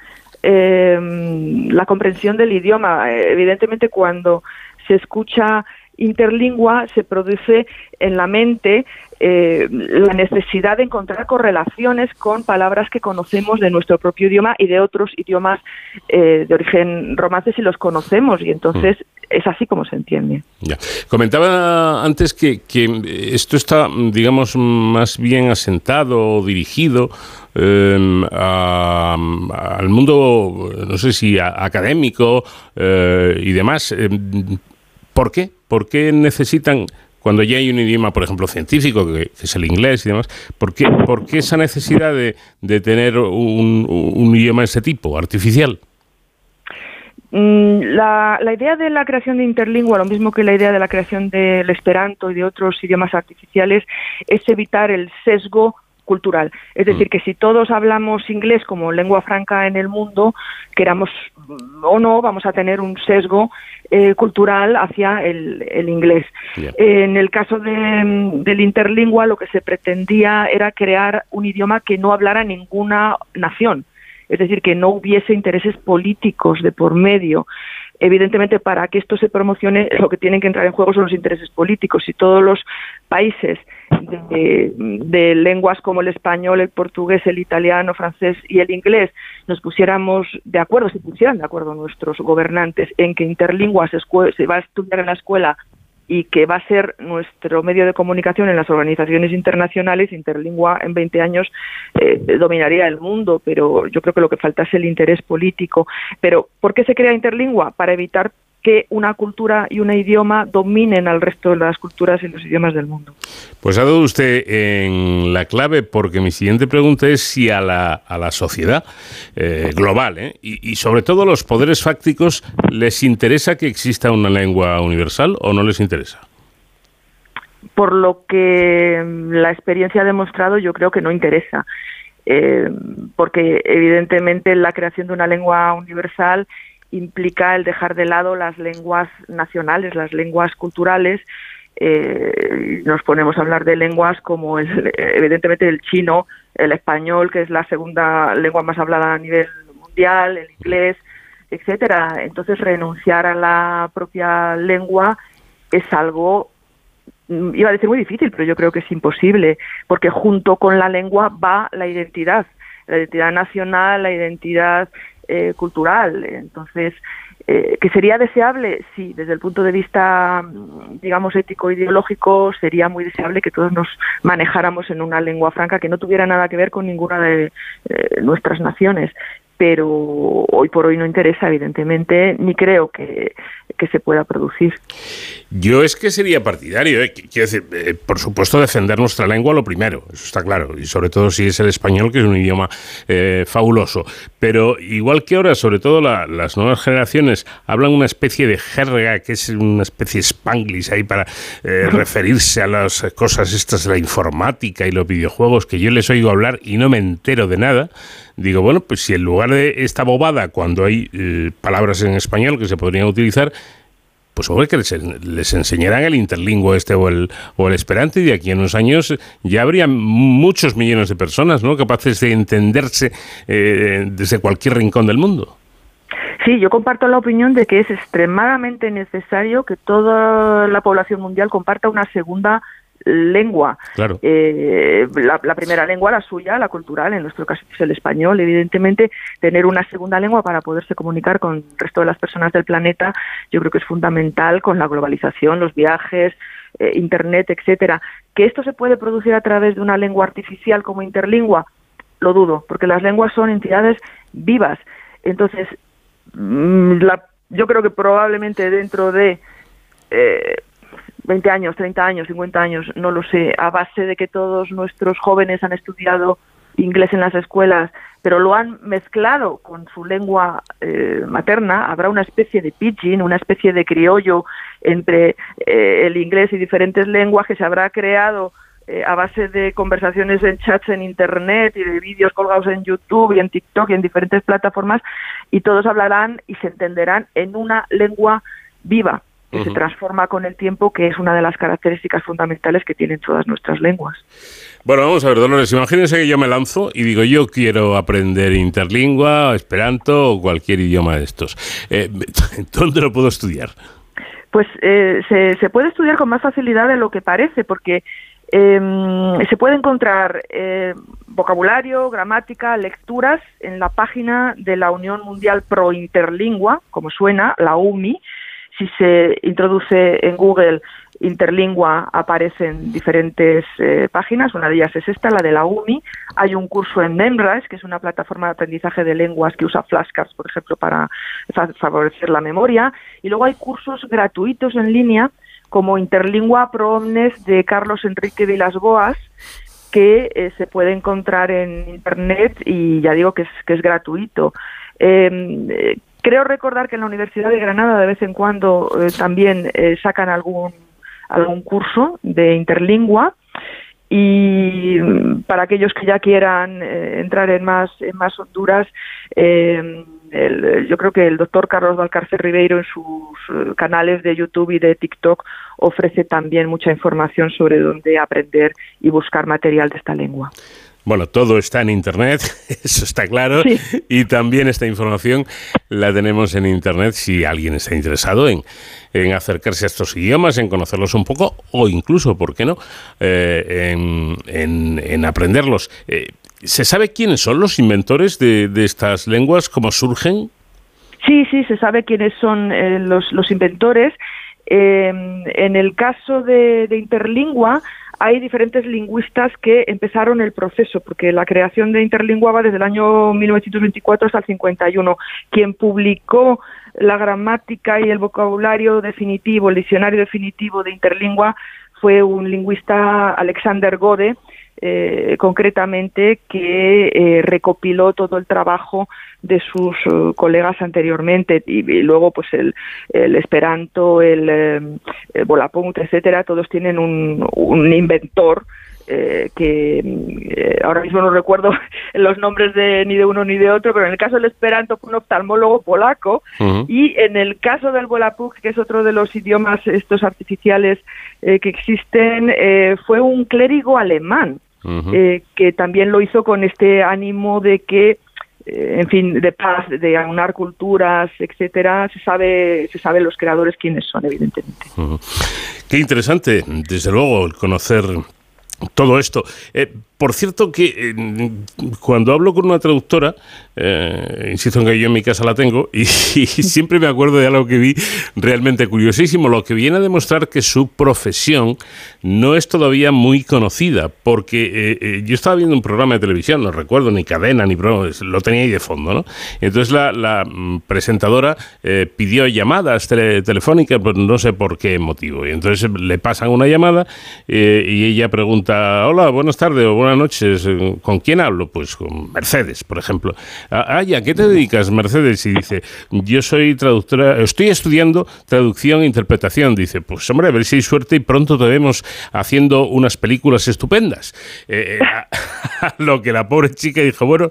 [SPEAKER 18] em, la comprensión del idioma. Evidentemente, cuando se escucha interlingua, se produce en la mente eh, la necesidad de encontrar correlaciones con palabras que conocemos de nuestro propio idioma y de otros idiomas eh, de origen romance si los conocemos. Y entonces es así como se entiende.
[SPEAKER 2] Ya. Comentaba antes que, esto está, digamos, más bien asentado o dirigido em, al mundo, no sé si académico eh, y demás. ¿Por qué? ¿Por qué necesitan cuando ya hay un idioma, por ejemplo, científico, que, es el inglés y demás, ¿por qué, por qué esa necesidad de, de tener un, idioma de ese tipo, artificial?
[SPEAKER 18] Mm, la, idea de la creación de interlingua, lo mismo que la idea de la creación del esperanto y de otros idiomas artificiales, es evitar el sesgo cultural. Es decir, mm. que si todos hablamos inglés como lengua franca en el mundo, queramos o no, vamos a tener un sesgo eh, cultural hacia el, inglés. en el caso de, del interlingua, lo que se pretendía era crear un idioma que no hablara ninguna nación es decir, que no hubiese intereses políticos de por medio. Evidentemente, para que esto se promocione, lo que tienen que entrar en juego son los intereses políticos. Si todos los países de, lenguas como el español, el portugués, el italiano, francés y el inglés nos pusiéramos de acuerdo, si pusieran de acuerdo nuestros gobernantes en que interlingua se va a estudiar en la escuela y que va a ser nuestro medio de comunicación en las organizaciones internacionales, Interlingua en 20 años eh, dominaría el mundo, pero yo creo que lo que falta es el interés político. Pero ¿por qué se crea Interlingua? Para evitar que una cultura y un idioma dominen al resto de las culturas y los idiomas del mundo.
[SPEAKER 2] Pues ha dado usted en la clave, porque mi siguiente pregunta es si a la, a la sociedad eh, global eh, y, y, sobre todo a los poderes fácticos les interesa que exista una lengua universal o no les interesa.
[SPEAKER 18] Por lo que la experiencia ha demostrado, yo creo que no interesa. Eh, porque evidentemente la creación de una lengua universal implica el dejar de lado las lenguas nacionales, las lenguas culturales. Eh, nos ponemos a hablar de lenguas como el, evidentemente el chino, el español, que es la segunda lengua más hablada a nivel mundial, el inglés, etcétera. Entonces renunciar a la propia lengua es algo mm, iba a decir muy difícil, pero yo creo que es imposible, porque junto con la lengua va la identidad, la identidad nacional, la identidad eh, cultural. Entonces, eh, que sería deseable, sí, desde el punto de vista, digamos, ético-ideológico, sería muy deseable que todos nos manejáramos en una lengua franca que no tuviera nada que ver con ninguna de eh, nuestras naciones pero hoy por hoy no interesa, evidentemente, ni creo que, se pueda producir.
[SPEAKER 2] Yo es que sería partidario, ¿eh? quiero decir, eh, por supuesto, defender nuestra lengua lo primero, eso está claro, y sobre todo si es el español, que es un idioma eh, fabuloso. Pero igual que ahora, sobre todo las nuevas generaciones, hablan una especie de jerga, que es una especie de spanglish ahí para referirse a las cosas estas de la informática y los videojuegos, que yo les oigo hablar y no me entero de nada digo, bueno, pues si en lugar de esta bobada, cuando hay eh, palabras en español que se podrían utilizar, pues hombre, que les, les, enseñaran el interlingüe este o el, o el esperanto y de aquí en unos años ya habría muchos millones de personas ¿no? capaces de entenderse eh, desde cualquier rincón del mundo.
[SPEAKER 18] Sí, yo comparto la opinión de que es extremadamente necesario que toda la población mundial comparta una segunda lengua.
[SPEAKER 2] Claro.
[SPEAKER 18] Eh, la, primera lengua, la suya, la cultural, en nuestro caso es el español. Evidentemente, tener una segunda lengua para poderse comunicar con el resto de las personas del planeta, yo creo que es fundamental con la globalización, los viajes, eh, Internet, etcétera. Que esto se puede producir a través de una lengua artificial como interlingua, lo dudo, porque las lenguas son entidades vivas. Entonces, mm, yo creo que probablemente dentro de eh, 20 años, 30 años, 50 años, no lo sé, a base de que todos nuestros jóvenes han estudiado inglés en las escuelas, pero lo han mezclado con su lengua eh, materna, habrá una especie de pidgin, una especie de criollo entre eh, el inglés y diferentes lenguas que se habrá creado eh, a base de conversaciones en chats en internet y de vídeos colgados en YouTube y en TikTok y en diferentes plataformas y todos hablarán y se entenderán en una lengua viva que se transforma con el tiempo, que es una de las características fundamentales que tienen todas nuestras lenguas.
[SPEAKER 2] Bueno, vamos a ver, Dolores, imagínense que yo me lanzo y digo, yo quiero aprender interlingua, esperanto o cualquier idioma de estos. Eh, ¿Dónde lo puedo estudiar?
[SPEAKER 18] Pues eh, se, puede estudiar con más facilidad de lo que parece, porque em, se puede encontrar eh, vocabulario, gramática, lecturas en la página de la Unión Mundial Pro Interlingua, como suena, la UMI, si se introduce en Google interlingua aparecen diferentes eh, páginas, una de ellas es esta, la de la UMI. Hay un curso en Memrise, que es una plataforma de aprendizaje de lenguas que usa flashcards, por ejemplo, para favorecer la memoria. Y luego hay cursos gratuitos en línea, como Interlingua Pro Omnes de Carlos Enrique Vilas Boas, que eh, se puede encontrar en Internet y ya digo que es, que es gratuito. Em, eh, Creo recordar que en la Universidad de Granada de vez en cuando eh, también eh, sacan algún, algún curso de interlingua y mm, para aquellos que ya quieran eh, entrar en más, en más Honduras, yo creo que el doctor Carlos Valcarce Ribeiro en sus canales de YouTube y de TikTok ofrece también mucha información sobre dónde aprender y buscar material de esta lengua.
[SPEAKER 2] Bueno, todo está en Internet, eso está claro, y también esta información la tenemos en Internet si alguien está interesado en, acercarse a estos idiomas, en conocerlos un poco o incluso, ¿por qué no?, eh, en, aprenderlos. Eh, ¿Se sabe quiénes son los inventores de, estas lenguas, cómo surgen?
[SPEAKER 18] Sí, sí, se sabe quiénes son eh, los, inventores. en el caso de, de Interlingua, hay diferentes lingüistas que empezaron el proceso, porque la creación de Interlingua va desde el año 1924 hasta el 51. Quien publicó la gramática y el vocabulario definitivo, el diccionario definitivo de Interlingua, fue un lingüista Alexander Gode, eh, concretamente, que eh, recopiló todo el trabajo de sus eh, colegas anteriormente y, luego pues el, el Esperanto, el, el etcétera, todos tienen un, un inventor que ahora mismo no recuerdo los nombres de ni de uno ni de otro, pero en el caso del Esperanto fue un oftalmólogo polaco y en el caso del Volapük, que es otro de los idiomas estos artificiales que existen, fue un clérigo alemán eh, que también lo hizo con este ánimo de que eh, en fin, de paz, de aunar culturas, etcétera, se sabe, se sabe los creadores quiénes son, evidentemente.
[SPEAKER 2] Qué interesante, desde luego, el conocer todo esto. Eh, por cierto que eh, cuando hablo con una traductora, eh, insisto en que yo en mi casa la tengo, y, siempre me acuerdo de algo que vi realmente curiosísimo, lo que viene a demostrar que su profesión no es todavía muy conocida, porque yo estaba viendo un programa de televisión, no recuerdo ni cadena ni programa, lo tenía ahí de fondo, ¿no? Entonces la, mm, presentadora pidió llamadas telefónicas, pues no sé por qué motivo, y entonces le pasan una llamada y ella pregunta, hola, buenas tardes o buenas noches, eh, ¿con quién hablo? Pues con Mercedes, por ejemplo. Ah, ¿a qué te dedicas, Mercedes? Y dice, yo soy traductora, estoy estudiando traducción e interpretación. Dice, pues hombre, a ver si hay suerte y pronto te vemos haciendo unas películas estupendas. Eh, eh, a, lo que la pobre chica dijo, bueno,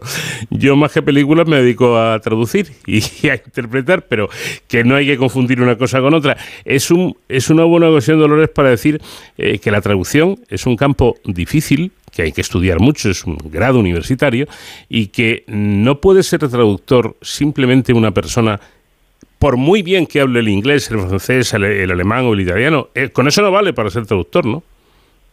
[SPEAKER 2] yo más que películas me dedico a traducir y, a interpretar, pero que no hay que confundir una cosa con otra. Es, un, es una buena ocasión, Dolores, para decir que la traducción es un campo difícil, que hay que estudiar mucho, es un grado universitario, y que no puede ser traductor simplemente una persona, por muy bien que hable el inglés, el francés, el, alemán o el italiano, eh, con eso no vale para ser traductor, ¿no?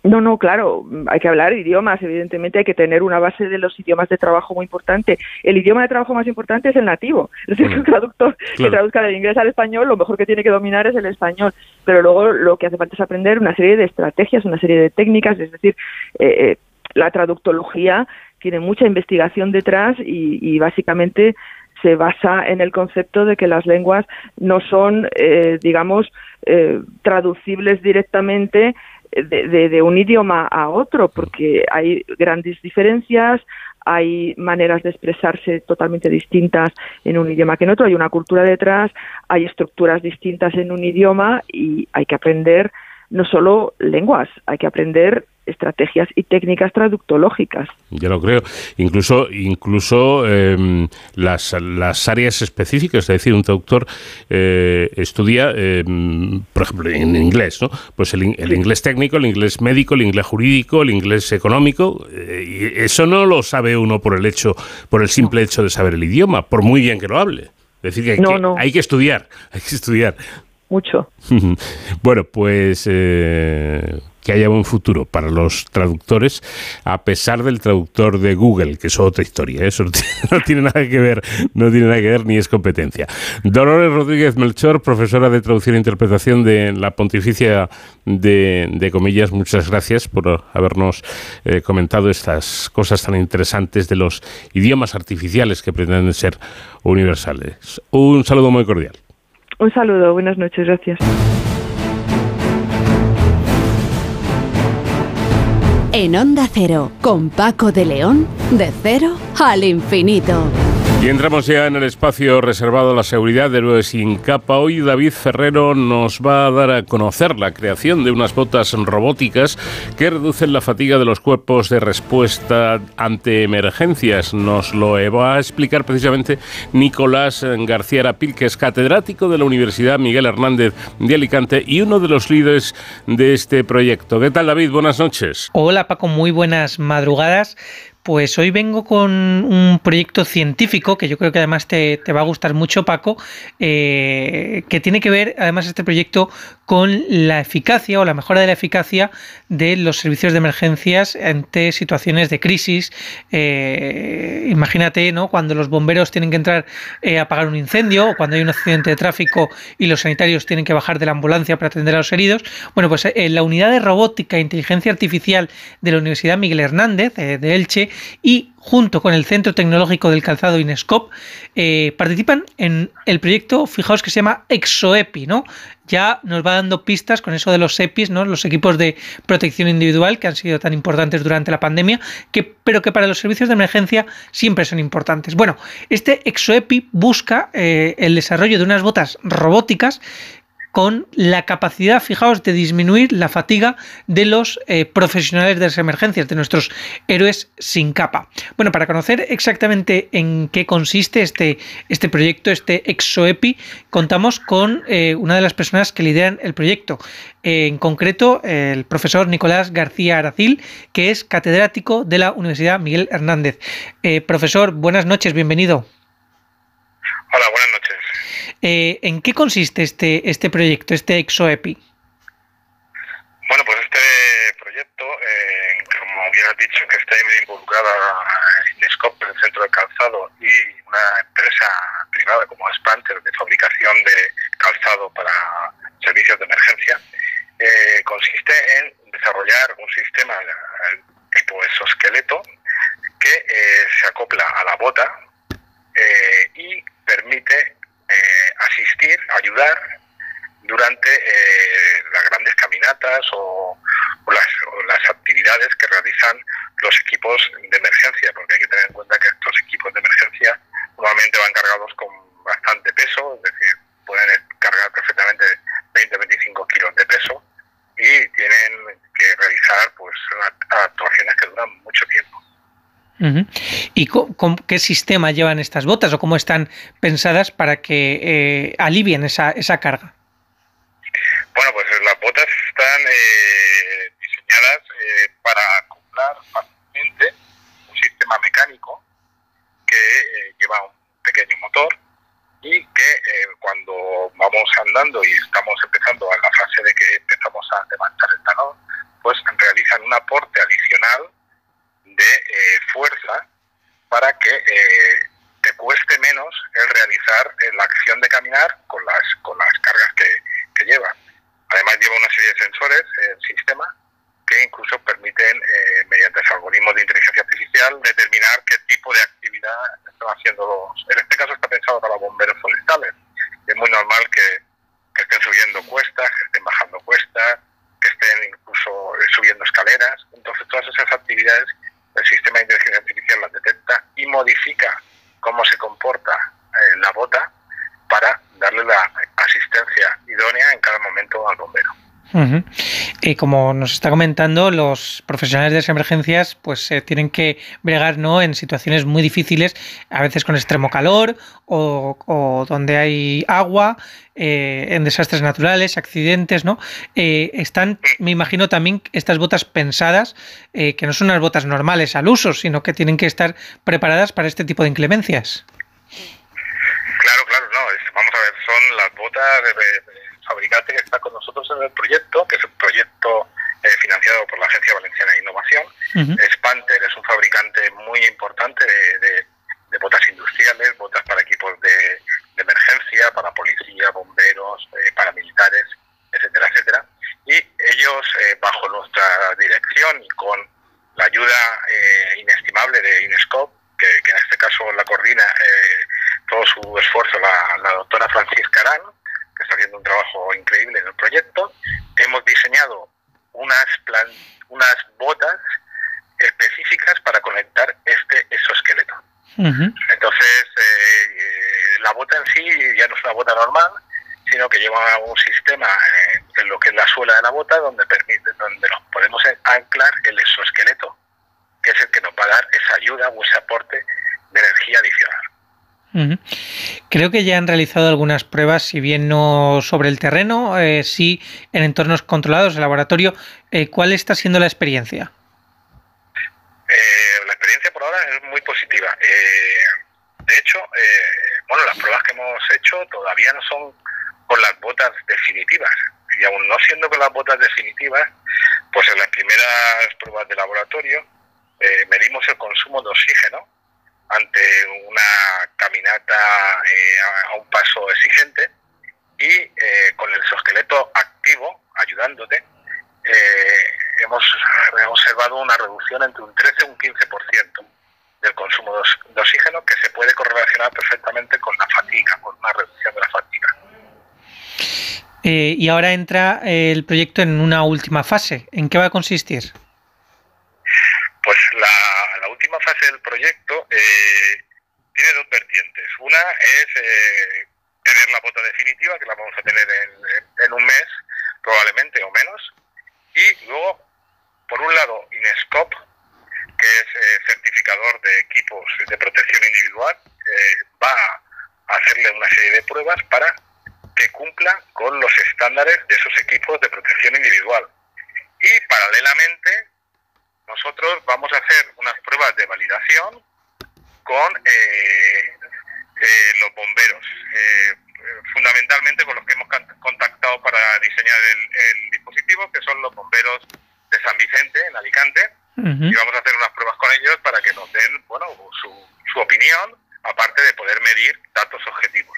[SPEAKER 18] No, no, claro, hay que hablar idiomas, evidentemente hay que tener una base de los idiomas de trabajo muy importante. El idioma de trabajo más importante es el nativo, es decir, un traductor que traduzca del inglés al español, lo mejor que tiene que dominar es el español, pero luego lo que hace falta es aprender una serie de estrategias, una serie de técnicas, es decir, eh, eh la traductología tiene mucha investigación detrás y, básicamente se basa en el concepto de que las lenguas no son, eh, digamos, eh, traducibles directamente de, de, un idioma a otro, porque hay grandes diferencias, hay maneras de expresarse totalmente distintas en un idioma que en otro, hay una cultura detrás, hay estructuras distintas en un idioma y hay que aprender no solo lenguas, hay que aprender estrategias y técnicas traductológicas.
[SPEAKER 2] Yo lo creo. Incluso, incluso em, las, las, áreas específicas, es decir, un traductor eh, estudia, em, por ejemplo, en inglés, ¿no? Pues el, inglés técnico, el inglés médico, el inglés jurídico, el inglés económico. Eh, y eso no lo sabe uno por el hecho, por el simple hecho de saber el idioma, por muy bien que lo hable. Es decir, que, hay que estudiar, hay que estudiar.
[SPEAKER 18] Mucho.
[SPEAKER 2] bueno, pues eh, que haya un futuro para los traductores, a pesar del traductor de Google, que es otra historia. ¿eh? Eso no tiene nada que ver, no tiene nada que ver ni es competencia. Dolores Rodríguez Melchor, profesora de traducción e interpretación de la Pontificia de, Comillas, muchas gracias por habernos eh, comentado estas cosas tan interesantes de los idiomas artificiales que pretenden ser universales. Un saludo muy cordial.
[SPEAKER 18] Un saludo, buenas noches, gracias.
[SPEAKER 1] En Onda Cero, con Paco de León, de cero al infinito.
[SPEAKER 2] Y entramos ya en el espacio reservado a la seguridad de héroes sin capa. Hoy David Ferrero nos va a dar a conocer la creación de unas botas robóticas que reducen la fatiga de los cuerpos de respuesta ante emergencias. Nos lo va a explicar precisamente Nicolás García Arapil, que es catedrático de la Universidad Miguel Hernández de Alicante y uno de los líderes de este proyecto. ¿Qué tal David? Buenas noches.
[SPEAKER 19] Hola Paco, muy buenas madrugadas. Pues hoy vengo con un proyecto científico que yo creo que además te, va a gustar mucho, Paco, eh, que tiene que ver además este proyecto con la eficacia o la mejora de la eficacia de los servicios de emergencias ante situaciones de crisis. Eh, imagínate, ¿no? Cuando los bomberos tienen que entrar eh, a apagar un incendio o cuando hay un accidente de tráfico y los sanitarios tienen que bajar de la ambulancia para atender a los heridos. Bueno, pues en la unidad de robótica e inteligencia artificial de la Universidad Miguel Hernández de Elche y junto con el Centro Tecnológico del Calzado Inescop, eh, participan en el proyecto, fijaos que se llama ExoEpi, ¿no? Ya nos va dando pistas con eso de los EPIs, ¿no? Los equipos de protección individual que han sido tan importantes durante la pandemia, pero que para los servicios de emergencia siempre son importantes. Bueno, este ExoEpi busca eh, el desarrollo de unas botas robóticas con la capacidad, fijaos, de disminuir la fatiga de los eh, profesionales de las emergencias, de nuestros héroes sin capa. Bueno, para conocer exactamente en qué consiste este, este proyecto, este ExoEpi, contamos con eh, una de las personas que lideran el proyecto. en concreto, el profesor Nicolás García Aracil, que es catedrático de la Universidad Miguel Hernández. Eh, profesor, buenas noches, bienvenido.
[SPEAKER 20] Hola, buenas noches.
[SPEAKER 19] Eh, ¿En qué consiste este, este proyecto, este ExoEpi?
[SPEAKER 20] Bueno, pues este proyecto, eh, como bien has dicho, que está involucrada Inescope, el centro de calzado, y una empresa privada como Spanter de fabricación de calzado para servicios de emergencia, eh, consiste en desarrollar un sistema tipo exoesqueleto que se acopla a la bota y permite asistir, ayudar durante las grandes caminatas o, las, actividades que realizan los equipos de emergencia, porque hay que tener en cuenta que estos equipos de emergencia normalmente van cargados con bastante peso, es decir, pueden cargar perfectamente 20-25 kilos de peso y tienen que realizar pues actuaciones que duran mucho tiempo.
[SPEAKER 19] ¿Y con, qué sistema llevan estas botas o cómo están pensadas para que eh, alivien esa, esa carga?
[SPEAKER 20] Bueno, pues las botas están eh, diseñadas eh, para acoplar fácilmente un sistema mecánico que lleva un pequeño motor y que cuando vamos andando y estamos empezando a la fase de que empezamos a levantar el talón, pues realizan un aporte adicional de eh, fuerza para que eh, te cueste menos el realizar eh, la acción de caminar con las, con las cargas que, que lleva. Además lleva una serie de sensores el sistema que incluso permiten, mediante algoritmos de inteligencia artificial, determinar qué tipo de actividad están haciendo los... En este caso está pensado para bomberos forestales. Es muy normal que, que estén subiendo cuestas, que estén bajando cuestas, que estén incluso subiendo escaleras. Entonces todas esas actividades el sistema de inteligencia artificial las detecta y modifica cómo se comporta eh, la bota para darle la asistencia idónea en cada momento al bombero.
[SPEAKER 19] Y como nos está comentando, los profesionales de las emergencias pues eh, tienen que bregar ¿no? en situaciones muy difíciles, a veces con extremo calor o, donde hay agua, eh, en desastres naturales, accidentes, ¿no? Eh, están, me imagino también estas botas pensadas, que no son unas botas normales al uso, sino que tienen que estar preparadas para este tipo de inclemencias.
[SPEAKER 20] Claro, claro, no. vamos a ver, son las botas de fabricante que está con nosotros en el proyecto, que es un proyecto eh, financiado por la Agencia Valenciana de Innovación. Spanter es un fabricante muy importante de, botas industriales, botas para equipos de, emergencia, para policía, bomberos, eh, paramilitares, etcétera, etcétera. Y ellos, eh, bajo nuestra dirección y con la ayuda inestimable de Inescope, que, en este caso la coordina todo su esfuerzo la, la doctora Francisca Arán, que está haciendo un trabajo increíble en el proyecto. Hemos diseñado unas, plan, unas botas específicas para conectar este exoesqueleto. Entonces, eh, la bota en sí ya no es una bota normal, sino que lleva un sistema eh, en lo que es la suela de la bota donde permite, donde nos podemos anclar el exoesqueleto, que es el que nos va a dar esa ayuda o ese aporte de energía adicional.
[SPEAKER 19] Creo que ya han realizado algunas pruebas, si bien no sobre el terreno, eh, sí en entornos controlados, el laboratorio. Eh, ¿Cuál está siendo la experiencia?
[SPEAKER 20] Eh, la experiencia por ahora es muy positiva. de hecho, bueno, las pruebas que hemos hecho todavía no son con las botas definitivas. Y aún no siendo con las botas definitivas, pues en las primeras pruebas de laboratorio medimos el consumo de oxígeno ante una caminata eh, a un paso exigente y eh, con el exoesqueleto activo ayudándote eh, hemos observado una reducción entre un 13 y un 15% del consumo de oxígeno que se puede correlacionar perfectamente con la fatiga, con una reducción de la fatiga.
[SPEAKER 19] y ahora entra el proyecto en una última fase. ¿En qué va a consistir?
[SPEAKER 20] Pues la, última fase del proyecto eh, tiene dos vertientes. Una es eh, tener la bota definitiva, que la vamos a tener en, un mes, probablemente o menos. Y luego, por un lado, Inescope, que es eh, certificador de equipos de protección individual, va a hacerle una serie de pruebas para que cumpla con los estándares de esos equipos de protección individual. Y paralelamente nosotros vamos a hacer unas pruebas de validación con eh, eh, los bomberos, eh, fundamentalmente con los que hemos contactado para diseñar el, dispositivo, que son los bomberos de San Vicente, en Alicante, y vamos a hacer unas pruebas con ellos para que nos den, bueno, su, su opinión, aparte de poder medir datos objetivos.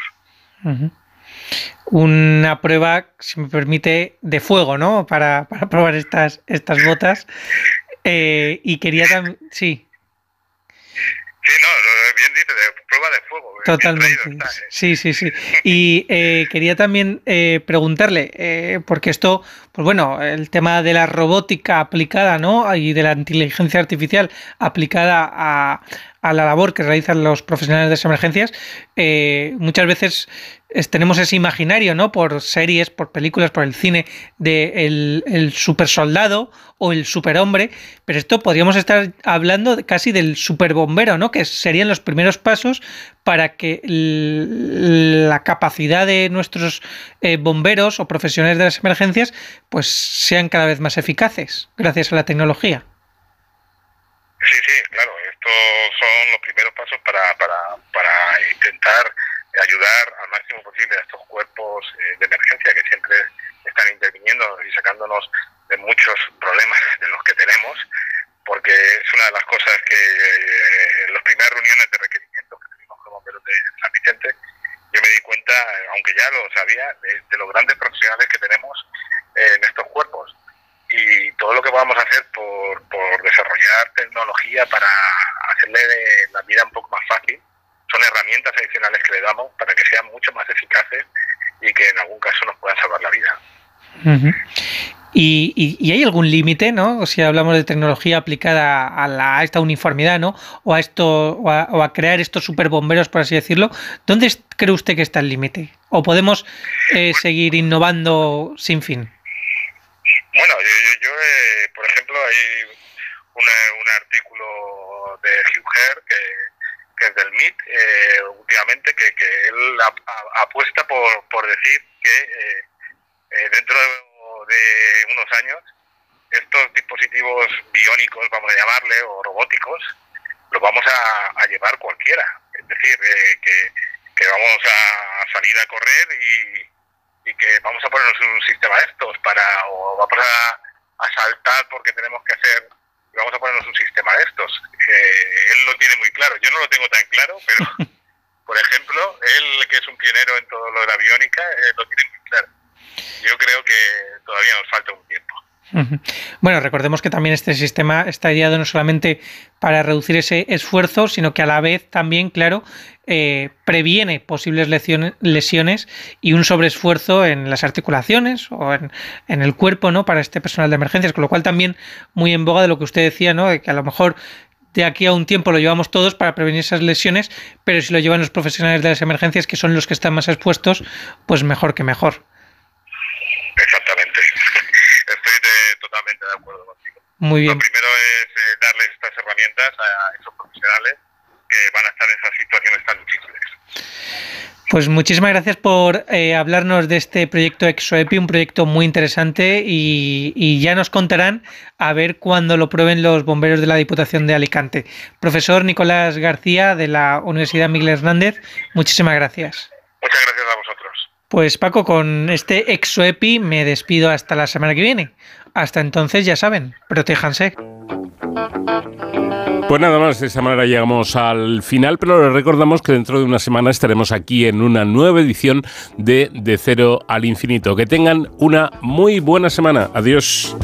[SPEAKER 19] Una prueba, si me permite, de fuego, ¿no? Para, para probar estas, estas botas. Eh, y quería también. Sí.
[SPEAKER 20] Sí, no, bien dice, de prueba de fuego.
[SPEAKER 19] Totalmente. Sí, sí, sí. Y eh, quería también eh, preguntarle, eh, porque esto, pues bueno, el tema de la robótica aplicada, ¿no? Y de la inteligencia artificial aplicada a, a la labor que realizan los profesionales de las emergencias, muchas veces tenemos ese imaginario, ¿no? Por series, por películas, por el cine, de el, el super soldado o el superhombre, pero esto podríamos estar hablando casi del superbombero, ¿no? Que serían los primeros pasos para que la capacidad de nuestros eh, bomberos o profesionales de las emergencias pues sean cada vez más eficaces gracias a la tecnología.
[SPEAKER 20] Sí, sí, claro, estos son los primeros pasos para, para, para intentar ayudar al máximo posible a estos cuerpos eh, de emergencia que siempre están interviniendo y sacándonos de muchos problemas de los que tenemos, porque es una de las cosas que eh, en las primeras reuniones de requerimientos que tuvimos con bomberos de San Vicente, yo me di cuenta, aunque ya lo sabía, de, los grandes profesionales que tenemos en estos cuerpos y todo lo que podamos hacer por, por desarrollar tecnología para hacerle la vida un poco más fácil son herramientas adicionales que le damos para que sean mucho más eficaces y que en algún caso nos puedan salvar la vida.
[SPEAKER 19] ¿Y, hay algún límite, ¿no? Si hablamos de tecnología aplicada a, la, esta uniformidad, ¿no? O a esto, o a, crear estos superbomberos, por así decirlo, ¿dónde cree usted que está el límite? ¿O podemos eh, seguir innovando sin fin?
[SPEAKER 20] Bueno, yo, eh, por ejemplo, hay un artículo de Hugh que que es del MIT, eh, últimamente, que, que él apuesta por, por decir que eh, eh, dentro de unos años estos dispositivos biónicos, vamos a llamarle, o robóticos, los vamos a, llevar cualquiera. Es decir, que, que, vamos a salir a correr y, y, que vamos a ponernos un sistema de estos para, o vamos a, a saltar porque tenemos que hacer vamos a ponernos un sistema de estos. Eh, él lo tiene muy claro, yo no lo tengo tan claro, pero por ejemplo, él que es un pionero en todo lo de la biónica, eh, lo tiene muy claro. Yo creo que todavía nos falta un tiempo.
[SPEAKER 19] Bueno, recordemos que también este sistema está ideado no solamente para reducir ese esfuerzo, sino que a la vez también, claro, eh, previene posibles lesiones, y un sobreesfuerzo en las articulaciones o en, el cuerpo, ¿no? Para este personal de emergencias, con lo cual también muy en boga de lo que usted decía, ¿no? De que a lo mejor de aquí a un tiempo lo llevamos todos para prevenir esas lesiones, pero si lo llevan los profesionales de las emergencias, que son los que están más expuestos, pues mejor que mejor.
[SPEAKER 20] Exactamente. Estoy totalmente de acuerdo contigo.
[SPEAKER 19] Muy bien.
[SPEAKER 20] Lo primero es eh, darles estas herramientas a esos profesionales que van a estar en esas situaciones tan difíciles.
[SPEAKER 19] Pues muchísimas gracias por eh, hablarnos de este proyecto ExoEpi, un proyecto muy interesante y, y, ya nos contarán a ver cuándo lo prueben los bomberos de la Diputación de Alicante. Profesor Nicolás García de la Universidad Miguel Hernández, muchísimas gracias.
[SPEAKER 20] Muchas gracias a vosotros.
[SPEAKER 19] Pues Paco, con este ExoEpi me despido hasta la semana que viene. Hasta entonces, ya saben, protéjanse.
[SPEAKER 2] Pues nada más, de esa manera llegamos al final, pero les recordamos que dentro de una semana estaremos aquí en una nueva edición de De Cero al Infinito. Que tengan una muy buena semana. Adiós.